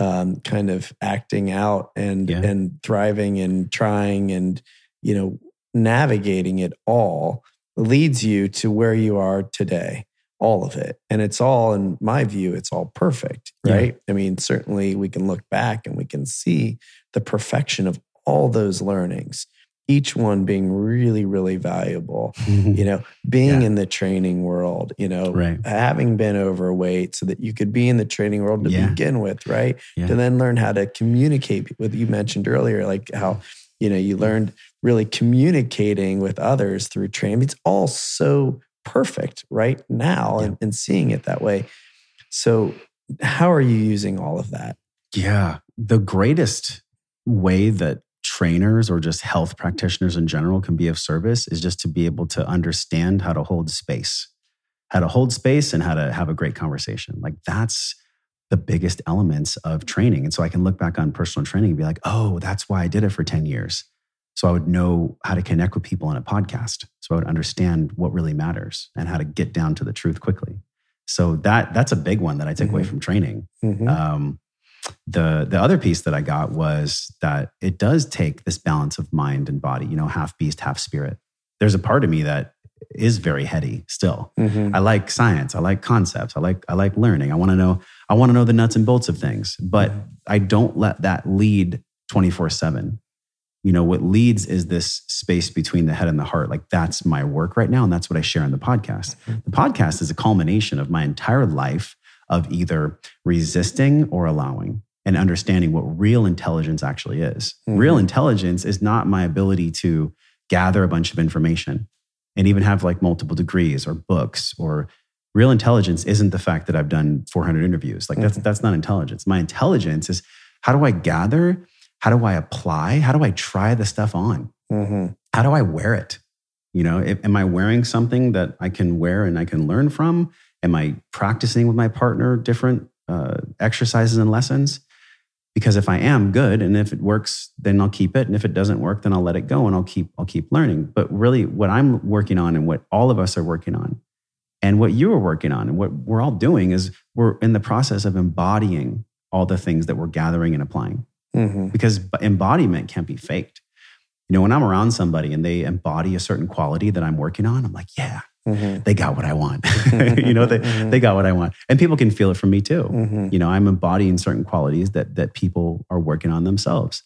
um, kind of acting out and Yeah. and thriving and trying and you know navigating it all leads you to where you are today all of it and it's all in my view it's all perfect Yeah. right i mean certainly we can look back and we can see the perfection of all those learnings each one being really really valuable mm-hmm. you know being Yeah. in the training world you know Right. having been overweight so that you could be in the training world to Yeah. begin with right Yeah. to then learn how to communicate with you mentioned earlier like how You know, you learned really communicating with others through training. It's all so perfect right now and, and seeing it that way. So, how are you using all of that? Yeah. The greatest way that trainers or just health practitioners in general can be of service is just to be able to understand how to hold space, how to hold space and how to have a great conversation. Like that's the biggest elements of training. And so I can look back on personal training and be like, oh, that's why I did it for 10 years. So I would know how to connect with people on a podcast. So I would understand what really matters and how to get down to the truth quickly. So that that's a big one that I take away Mhm. from training. Mhm. Um, the the other piece that I got was that it does take this balance of mind and body. You know, half beast, half spirit. There's a part of me that is very heady still. Mhm. I like science. I like concepts. I like I like learning. I want to know. I want to know the nuts and bolts of things. But Mhm. I don't let that lead twenty four seven. You know what leads is this space between the head and the heart. Like that's my work right now, and that's what I share on the podcast. Mhm. The podcast is a culmination of my entire life of either resisting or allowing and understanding what real intelligence actually is. Real Mhm. intelligence is not my ability to gather a bunch of information and even have like multiple degrees or books or real intelligence isn't the fact that I've done 400 interviews. Like that's Mhm. that's not intelligence. My intelligence is how do I gather? How do I apply? How do I try the stuff on? Mhm. how do I wear it? You know, if, am I wearing something that I can wear and I can learn from? Am I practicing with my partner different uh, exercises and lessons? Because if I am good, and if it works, then I'll keep it, and if it doesn't work, then I'll let it go, and I'll keep I'll keep learning. But really, what I'm working on, and what all of us are working on, and what you are working on, and what we're all doing is we're in the process of embodying all the things that we're gathering and applying Mhm. because embodiment can't be faked. You know, when I'm around somebody and they embody a certain quality that I'm working on, I'm like, yeah, Mhm. they got what I want. [LAUGHS] [LAUGHS] you know, they, they got what I want. And people can feel it from me too. Mhm. You know, I'm embodying certain qualities that that people are working on themselves.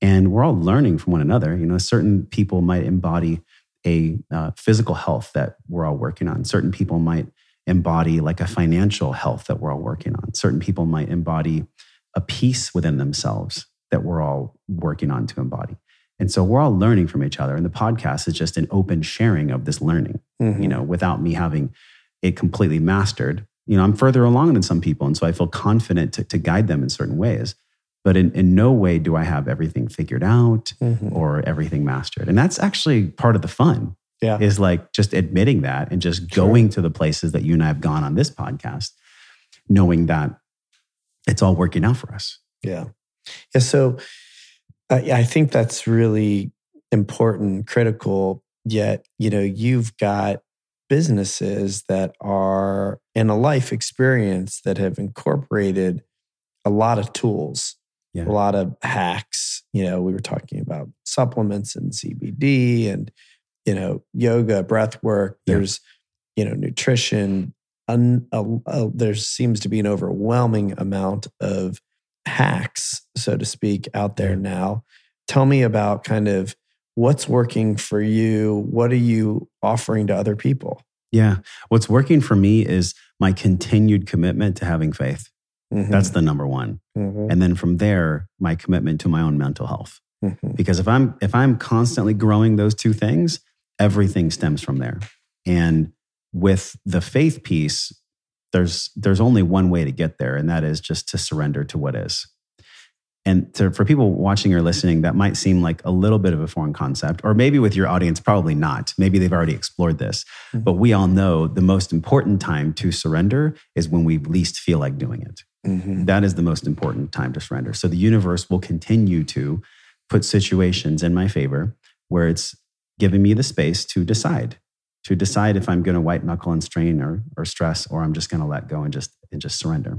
And we're all learning from one another. You know, certain people might embody a uh, physical health that we're all working on. Certain people might embody like a financial health that we're all working on. Certain people might embody a peace within themselves that we're all working on to embody. And so we're all learning from each other. And the podcast is just an open sharing of this learning, Mhm. you know, without me having it completely mastered. You know, I'm further along than some people. And so I feel confident to, to guide them in certain ways. But in, in no way do I have everything figured out Mhm. or everything mastered. And that's actually part of the fun Yeah. is like just admitting that and just Sure. going to the places that you and I have gone on this podcast, knowing that it's all working out for us. Yeah. Yeah. So I, I think that's really important, critical. Yet, you know, you've got businesses that are in a life experience that have incorporated a lot of tools, Yeah. a lot of hacks. You know, we were talking about supplements and CBD and, you know, yoga, breath work. Yeah. There's, you know, nutrition. Un, a, a, there seems to be an overwhelming amount of hacks, so to speak, out there now. Tell me about kind of what's working for you. What are you offering to other people? Yeah. What's working for me is my continued commitment to having faith. Mhm, That's the number one. mhm, And then from there, my commitment to my own mental health. mhm. Because if I'm if I'm constantly growing those two things, everything stems from there. And with the faith piece, there's there's only one way to get there, and that is just to surrender to what is. And to, for people watching or listening, that might seem like a little bit of a foreign concept, or maybe with your audience, probably not. Maybe they've already explored this. Mhm. But we all know the most important time to surrender is when we least feel like doing it. Mhm. That is the most important time to surrender. So the universe will continue to put situations in my favor where it's giving me the space to decide, to decide if I'm going to white knuckle and strain or, or stress, or I'm just going to let go and just and just surrender.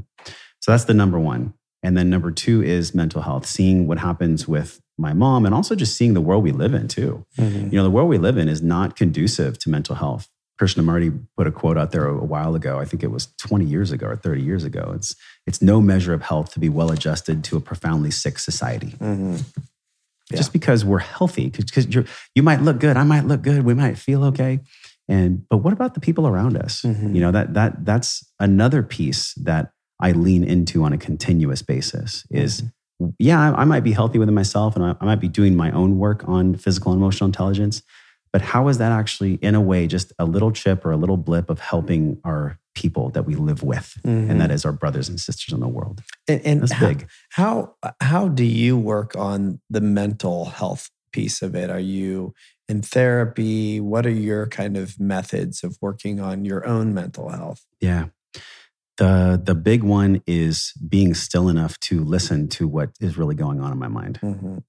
So that's the number one. And then number two is mental health, seeing what happens with my mom and also just seeing the world we live in too. Mhm. You know, the world we live in is not conducive to mental health. Krishnamurti put a quote out there a, a while ago. I think it was 20 years ago or 30 years ago. It's it's no measure of health to be well adjusted to a profoundly sick society. Mhm. Yeah. Just because we're healthy, because you you might look good, I might look good, we might feel okay, and but what about the people around us? Mhm. You know that that that's another piece that I lean into on a continuous basis. Is yeah, I, I might be healthy within myself and I, I might be doing my own work on physical and emotional intelligence. But how is that actually, in a way, just a little chip or a little blip of helping our people that we live with? Mhm. And that is our brothers and sisters in the world. And, and That's how, big. How how do you work on the mental health piece of it? Are you in therapy? What are your kind of methods of working on your own mental health? Yeah. The the big one is being still enough to listen to what is really going on in my mind.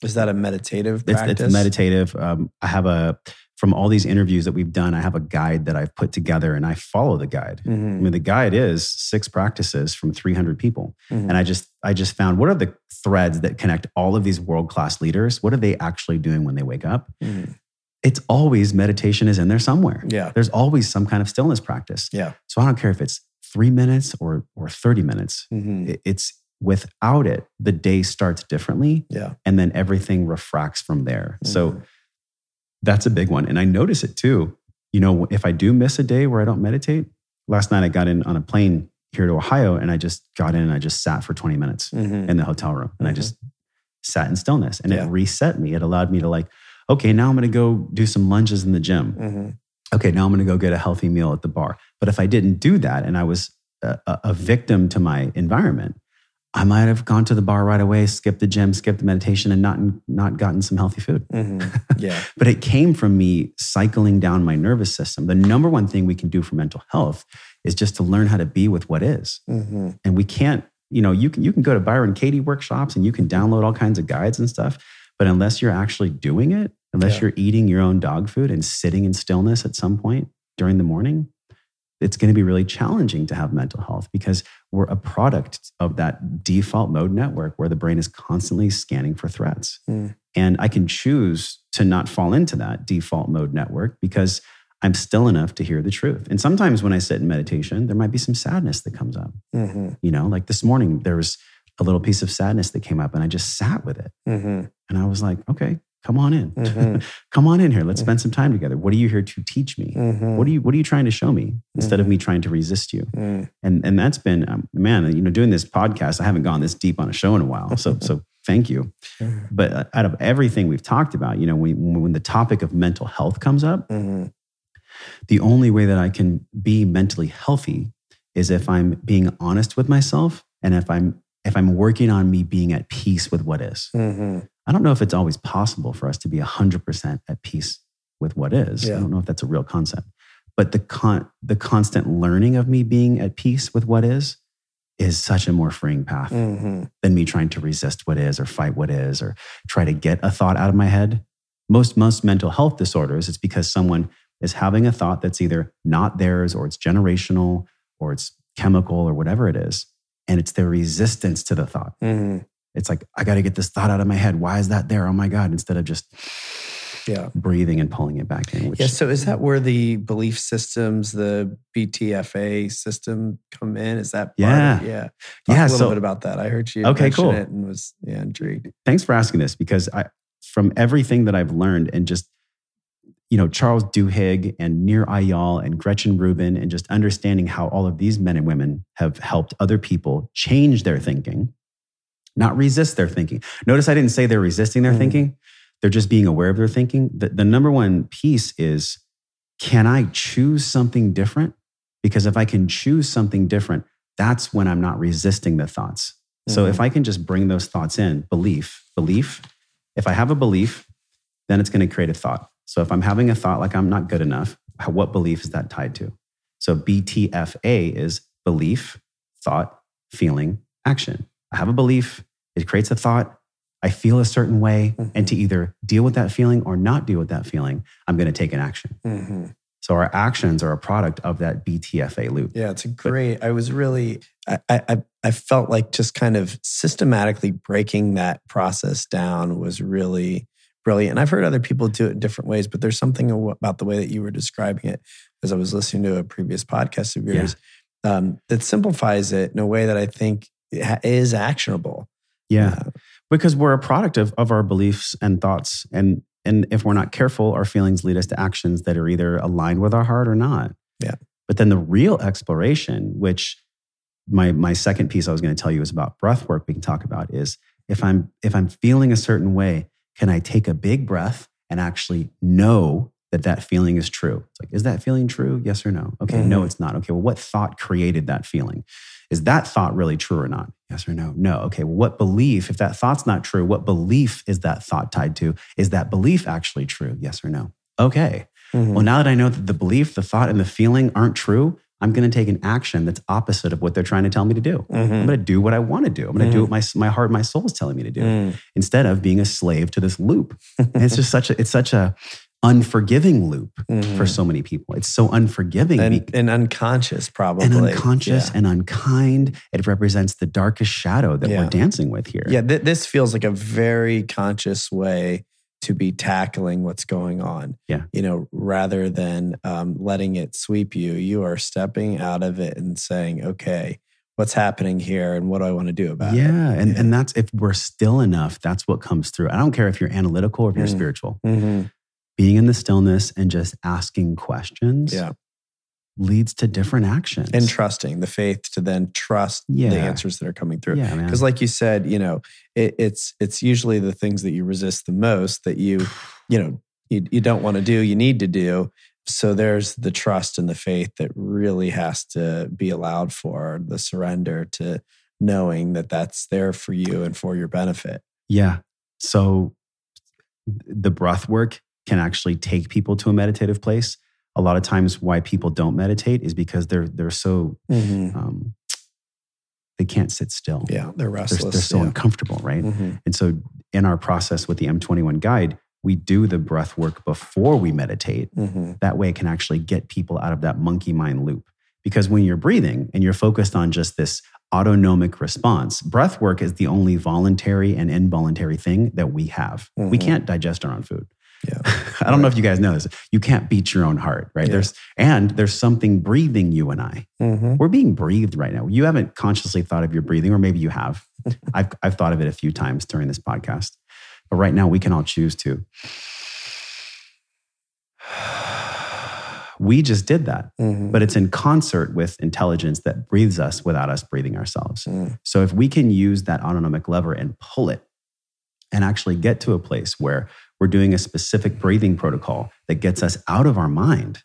Is that a meditative It's, practice? it's meditative. Um, I have a from all these interviews that we've done. I have a guide that I've put together, and I follow the guide. I Mhm, mean, the guide is six practices from 300 people, mhm. and I just I just found what are the threads that connect all of these world class leaders. What are they actually doing when they wake up? Mhm. It's always meditation is in there somewhere. Yeah. There's always some kind of stillness practice. Yeah. So I don't care if it's three minutes or or 30 minutes. Mhm. It's without it, the day starts differently Yeah. and then everything refracts from there. So Mhm. that's a big one. And I notice it too. You know, if I do miss a day where I don't meditate, last night I got in on a plane here to Ohio and I just got in and I just sat for 20 minutes Mhm. in the hotel room and I Mhm. just sat in stillness and Yeah. it reset me. It allowed me to like, okay, now I'm going to go do some lunges in the gym. Mhm. Okay, now I'm going to go get a healthy meal at the bar. But if I didn't do that and I was a, a victim to my environment, I might have gone to the bar right away, skipped the gym, skipped the meditation, and not not gotten some healthy food. Mhm. [LAUGHS] Yeah. But it came from me cycling down my nervous system. The number one thing we can do for mental health is just to learn how to be with what is. Mhm. And we can't, you know, you can you can go to Byron Katie workshops and you can download all kinds of guides and stuff. But unless you're actually doing it, unless Yeah. you're eating your own dog food and sitting in stillness at some point during the morning, it's going to be really challenging to have mental health because we're a product of that default mode network where the brain is constantly scanning for threats. Mm. And I can choose to not fall into that default mode network because I'm still enough to hear the truth. And sometimes when I sit in meditation, there might be some sadness that comes up. Mhm. You know, like this morning, there was a little piece of sadness that came up and I just sat with it. Mhm. And I was like, okay, come on in. Mhm. [LAUGHS] come on in here. Let's spend some time together. What are you here to teach me? Mhm. What are you what are you trying to show me instead of me trying to resist you? Mm. And and that's been um, man, you know, doing this podcast, I haven't gone this deep on a show in a while. So so [LAUGHS] thank you. Mhm. But uh, out of everything we've talked about, you know, when when the topic of mental health comes up, Mhm. the only way that I can be mentally healthy is if I'm being honest with myself and if I'm if I'm working on me being at peace with what is. Mhm. I don't know if it's always possible for us to be 100% at peace with what is. Yeah. I don't know if that's a real concept. But the con- the constant learning of me being at peace with what is is such a more freeing path Mhm. than me trying to resist what is or fight what is or try to get a thought out of my head. Most most mental health disorders it's because someone is having a thought that's either not theirs or it's generational or it's chemical or whatever it is and it's their resistance to the thought. Mhm. It's like I got to get this thought out of my head. Why is that there? Oh my god, instead of just Yeah. breathing and pulling it back in which Yeah. So is that where the belief systems, the BTFA system come in? Is that part Yeah. Of, yeah. Talk Yeah, a little so- bit about that. I heard you Okay, mention cool. it and was yeah intrigued. thanks for asking this because I, from everything that I've learned and just, you know, Charles Duhigg and Nir Ayal and Gretchen Rubin and just understanding how all of these men and women have helped other people change their thinking, not resist their thinking. Notice I didn't say they're resisting their Mhm. thinking. They're just being aware of their thinking. The, the number one piece is, can I choose something different? Because if I can choose something different, that's when I'm not resisting the thoughts. So Mhm. if I can just bring those thoughts in, belief, belief, if I have a belief, then it's going to create a thought. So if I'm having a thought like I'm not good enough, what belief is that tied to? So BTFA is belief, thought, feeling, action. I have a belief, it creates a thought. I feel a certain way. And to either deal with that feeling or not deal with that feeling, I'm going to take an action. Mhm. So our actions are a product of that BTFA loop. Yeah, it's a great. I was really, I, I, I felt like just kind of systematically breaking that process down was really brilliant. I've heard other people do it in different ways, but there's something about the way that you were describing it, as I was listening to a previous podcast of yours, um, that simplifies it in a way that I think is actionable. Yeah. Uh, because we're a product of, of our beliefs and thoughts and and if we're not careful our feelings lead us to actions that are either aligned with our heart or not Yeah. but then the real exploration which my my second piece i was going to tell you is about breath work we can talk about is if I'm if I'm feeling a certain way, can I take a big breath and actually know that that feeling is true? It's like, is that feeling true? Yes or no? Okay, no, Mhm. it's not. Okay, well, what thought created that feeling? Is that thought really true or not? Yes or no? No. Okay, well, what belief? If that thought's not true, what belief is that thought tied to? Is that belief actually true? Yes or no? Okay. Mhm. Well, now that I know that the belief, the thought, and the feeling aren't true, I'm going to take an action that's opposite of what they're trying to tell me to do. I'm Mhm. going to do what I want to do. I'm going to do what my, my heart, my soul is telling me to do Mm. instead of being a slave to this loop. And [LAUGHS] it's just such a, it's such a unforgiving loop Mhm. for so many people. It's so unforgiving and, and unconscious, probably. and unconscious Yeah. and unkind. It represents the darkest shadow that Yeah. we're dancing with here. Yeah, th- this feels like a very conscious way to be tackling what's going on. Yeah. You know, rather than um, letting it sweep you, you are stepping out of it and saying, okay, what's happening here and what do I want to do about it? Yeah, and Yeah. and that's if we're still enough, that's what comes through. I don't care if you're analytical or if you're Mm. spiritual. Mhm. Being in the stillness and just asking questions Yeah. Leads to different actions. And trusting the faith to then trust Yeah. the answers that are coming through. yeah. Because, like you said, you know, it, it's it's usually the things that you resist the most that you, you know, you, you don't want to do, you need to do. So there's the trust and the faith that really has to be allowed for the surrender to knowing that that's there for you and for your benefit. Yeah. So the breath work can actually take people to a meditative place. A lot of times, why people don't meditate is because they're they're so um, they can't sit still. Yeah, they're They're, restless. they're so yeah. uncomfortable, right? Mhm. And so, in our process with the M21 guide, we do the breath work before we meditate. Mhm. That way, it can actually get people out of that monkey mind loop. Because when you're breathing and you're focused on just this autonomic response, breath work is the only voluntary and involuntary thing that we have. We Mhm. can't digest our own food. Yeah. [LAUGHS] I don't know if you guys know this. You can't beat your own heart, right? Yeah. There's and there's something breathing you and I. Mhm. We're being breathed right now. You haven't consciously thought of your breathing, or maybe you have. [LAUGHS] I've I've thought of it a few times during this podcast. But right now we can all choose to. [SIGHS] We just did that, Mhm. but it's in concert with intelligence that breathes us without us breathing ourselves. Mm. So if we can use that autonomic lever and pull it and actually get to a place where we're doing a specific breathing protocol that gets us out of our mind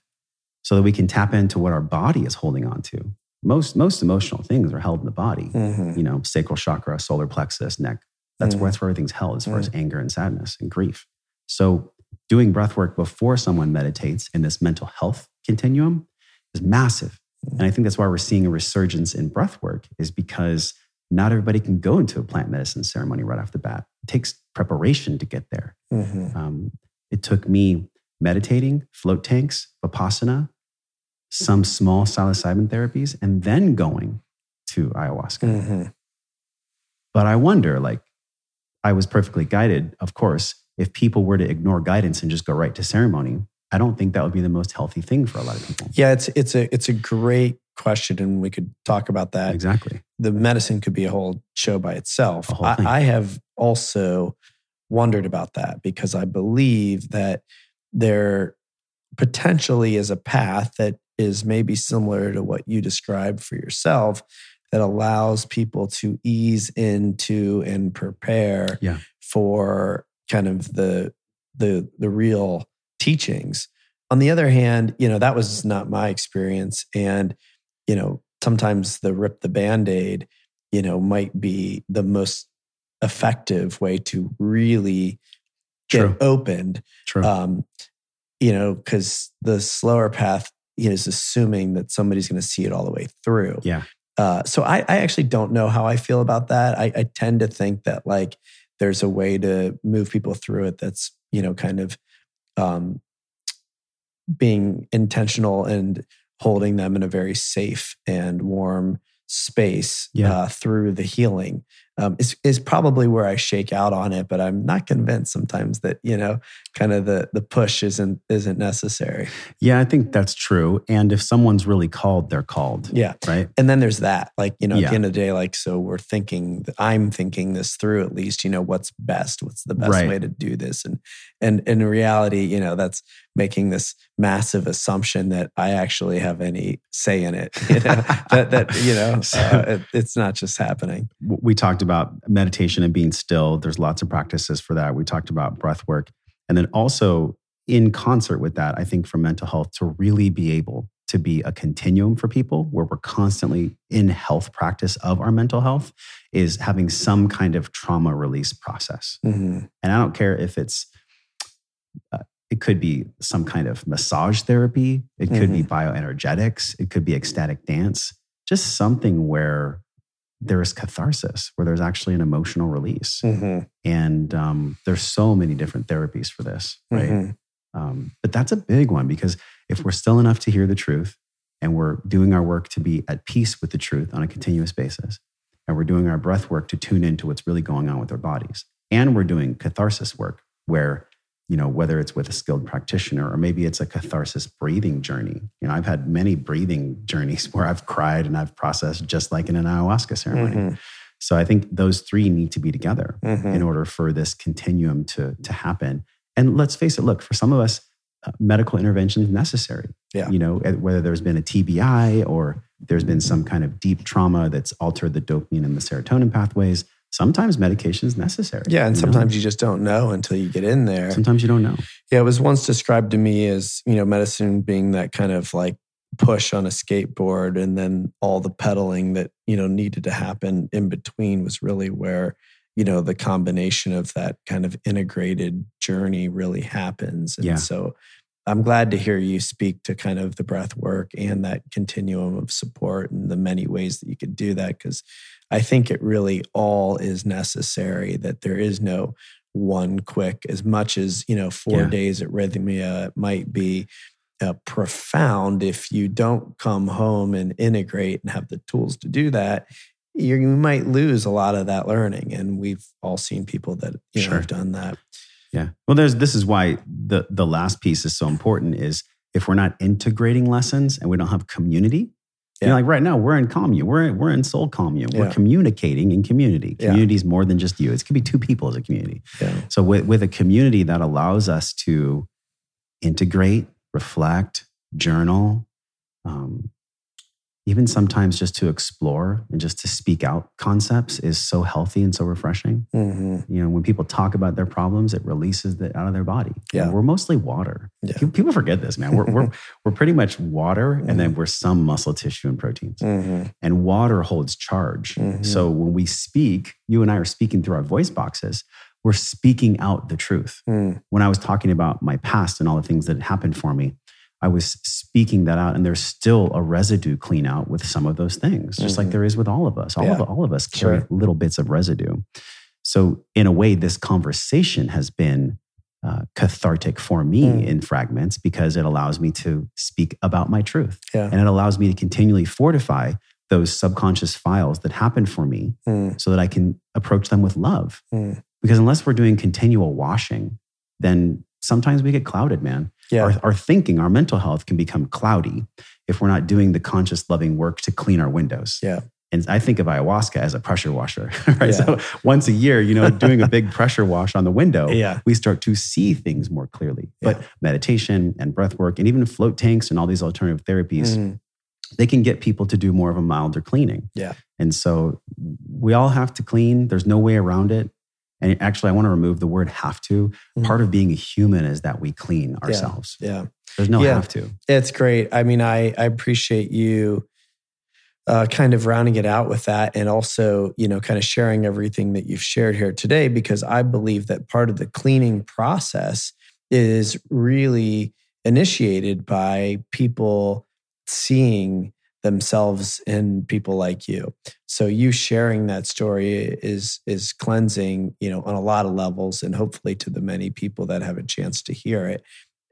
so that we can tap into what our body is holding on to. Most, most emotional things are held in the body, Mhm. you know, sacral chakra, solar plexus, neck. That's, Mhm. where, that's where everything's held as far as anger and sadness and grief. So doing breath work before someone meditates in this mental health continuum is massive. And I think that's why we're seeing a resurgence in breath work is because not everybody can go into a plant medicine ceremony right off the bat. It takes preparation to get there. Mhm. Um, it took me meditating, float tanks, vipassana, some small psilocybin therapies, and then going to ayahuasca. Mhm. But I wonder, like, I was perfectly guided, of course. If people were to ignore guidance and just go right to ceremony, I don't think that would be the most healthy thing for a lot of people. Yeah, it's it's a it's a great question, and we could talk about that. Exactly. The medicine could be a whole show by itself. I. I have also wondered about that because I believe that there potentially is a path that is maybe similar to what you described for yourself that allows people to ease into and prepare Yeah. for kind of the the the real teachings. On the other hand, you know, that was not my experience. And, you know, sometimes the rip the band-aid, you know, might be the most effective way to really get True. opened. True. Um, you know, because the slower path is assuming that somebody's going to see it all the way through. yeah. Uh, so I, I actually don't know how I feel about that. I, I tend to think that like there's a way to move people through it that's you know kind of um, being intentional and holding them in a very safe and warm space Yeah. uh, through the healing um, is is probably where I shake out on it. But I'm not convinced sometimes that you know kind of the the push isn't isn't necessary. Yeah, I think that's true. And if someone's really called, they're called. Yeah. Right. and then there's that like you know at the end of the day like so we're thinking i'm thinking this through at least you know what's best what's the best Right. way to do this and, and in reality you know that's making this massive assumption that I actually have any say in it. You know, [LAUGHS] that that you know, uh, it, it's not just happening. We talked about meditation and being still. There's lots of practices for that. We talked about breath work, and then also in concert with that, I think for mental health to really be able to be a continuum for people where we're constantly in health practice of our mental health is having some kind of trauma release process. Mm-hmm. And I don't care if it's uh, it could be some kind of massage therapy. It could mm-hmm. be bioenergetics. It could be ecstatic dance. Just something where there is catharsis, where there's actually an emotional release. Mm-hmm. And um, there's so many different therapies for this, right? Mm-hmm. Um, but that's a big one because if we're still enough to hear the truth and we're doing our work to be at peace with the truth on a continuous basis, and we're doing our breath work to tune into what's really going on with our bodies, and we're doing catharsis work where you know, whether it's with a skilled practitioner or maybe it's a catharsis breathing journey. You know, I've had many breathing journeys [LAUGHS] where I've cried and I've processed just like in an ayahuasca ceremony. Mm-hmm. So I think those three need to be together mm-hmm. in order for this continuum to, to happen. And let's face it, look, for some of us, uh, medical intervention is necessary. Yeah. You know, whether there's been a TBI or there's been some kind of deep trauma that's altered the dopamine and the serotonin pathways sometimes medication is necessary. Yeah, and you sometimes know? you just don't know until you get in there. Sometimes you don't know. Yeah, it was once described to me as, you know, medicine being that kind of like push on a skateboard and then all the pedaling that, you know, needed to happen in between was really where, you know, the combination of that kind of integrated journey really happens. And yeah. so I'm glad to hear you speak to kind of the breath work and that continuum of support and the many ways that you could do that because I think it really all is necessary that there is no one quick as much as you know 4 yeah. days at Rythmia might be uh, profound if you don't come home and integrate and have the tools to do that you might lose a lot of that learning and we've all seen people that you know sure. have done that yeah. Well, there's this is why the the last piece is so important is if we're not integrating lessons and we don't have community, yeah. you know, like right now we're in commune, we're we're in soul commune, yeah. we're communicating in community. Community is yeah. more than just you. It could be two people as a community. So with with a community that allows us to integrate, reflect, journal, um, even sometimes just to explore and just to speak out concepts is so healthy and so refreshing. Mm-hmm. You know, when people talk about their problems, it releases it out of their body. Yeah. Know, we're mostly water. Yeah. People forget this, man. We're, we're, [LAUGHS] we're pretty much water mm-hmm. and then we're some muscle tissue and proteins. Mm-hmm. And water holds charge. Mm-hmm. So when we speak, you and I are speaking through our voice boxes we're speaking out the truth. Mm. When I was talking about my past and all the things that happened for me, I was speaking that out, and there's still a residue clean out with some of those things, just mm-hmm. like there is with all of us. All yeah. of all of us carry sure. little bits of residue. So, in a way, this conversation has been uh, cathartic for me mm. in fragments because it allows me to speak about my truth, yeah. and it allows me to continually fortify those subconscious files that happen for me, mm. so that I can approach them with love. Mm. Because unless we're doing continual washing, then sometimes we get clouded, man. Yeah. Our, our, thinking, our mental health can become cloudy if we're not doing the conscious, loving work to clean our windows. Yeah. And I think of ayahuasca as a pressure washer, [LAUGHS] right? Yeah. So once a year, you know, [LAUGHS] doing a big pressure wash on the window, yeah. we start to see things more clearly. Yeah. But meditation and breath work and even float tanks and all these alternative therapies, mm. they can get people to do more of a milder cleaning. Yeah. And so we all have to clean. There's no way around it. And actually, I want to remove the word have to. Mm-hmm. Part of being a human is that we clean ourselves. Yeah. yeah. There's no yeah. have to. It's great. I mean, I, I appreciate you uh, kind of rounding it out with that and also, you know, kind of sharing everything that you've shared here today, because I believe that part of the cleaning process is really initiated by people seeing themselves in people like you. So you sharing that story is is cleansing, you know, on a lot of levels and hopefully to the many people that have a chance to hear it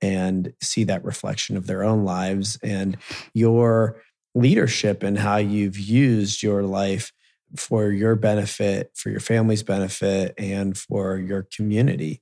and see that reflection of their own lives and your leadership and how you've used your life for your benefit, for your family's benefit and for your community.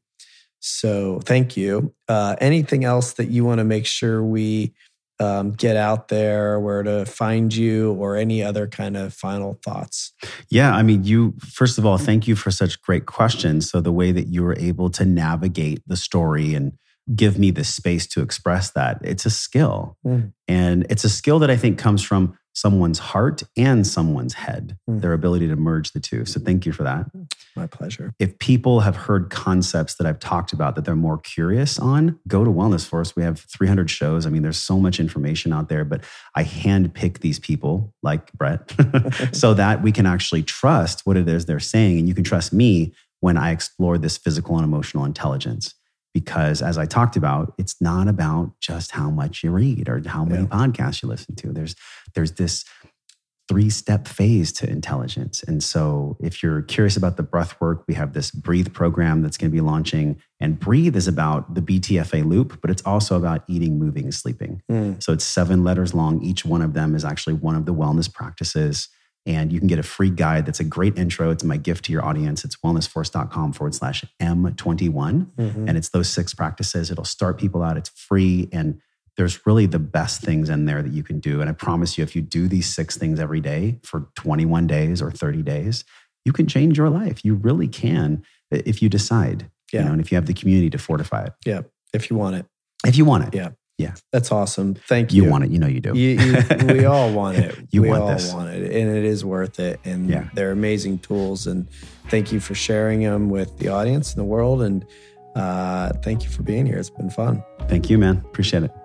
So thank you. Uh, anything else that you want to make sure we um, get out there, where to find you, or any other kind of final thoughts? Yeah, I mean, you, first of all, thank you for such great questions. So, the way that you were able to navigate the story and give me the space to express that. It's a skill. Mm. And it's a skill that I think comes from someone's heart and someone's head, Mm. their ability to merge the two. So thank you for that. My pleasure. If people have heard concepts that I've talked about that they're more curious on, go to Wellness Force. We have 300 shows. I mean, there's so much information out there, but I handpick these people like Brett [LAUGHS] [LAUGHS] so that we can actually trust what it is they're saying. And you can trust me when I explore this physical and emotional intelligence. Because as I talked about, it's not about just how much you read or how many Yeah. podcasts you listen to. There's there's this three step phase to intelligence. And so, if you're curious about the breath work, we have this breathe program that's going to be launching. And breathe is about the BTFA loop, but it's also about eating, moving, sleeping. Mm. So, it's seven letters long. Each one of them is actually one of the wellness practices. And you can get a free guide that's a great intro. It's my gift to your audience. It's wellnessforce.com forward slash M21 Mhm. and it's those six practices. It'll start people out. It's free. And there's really the best things in there that you can do. And I promise you, if you do these six things every day for 21 days or 30 days, you can change your life. You really can if you decide. You Yeah. know, and if you have the community to fortify it. Yeah. If you want it. If you want it. Yeah. Yeah. That's awesome. Thank you. You want it. You know you do. You, you, we [LAUGHS] all want it. You we want all this. want it, and it is worth it. And Yeah. they're amazing tools. And thank you for sharing them with the audience and the world. And uh, thank you for being here. It's been fun. Thank you, man. Appreciate it.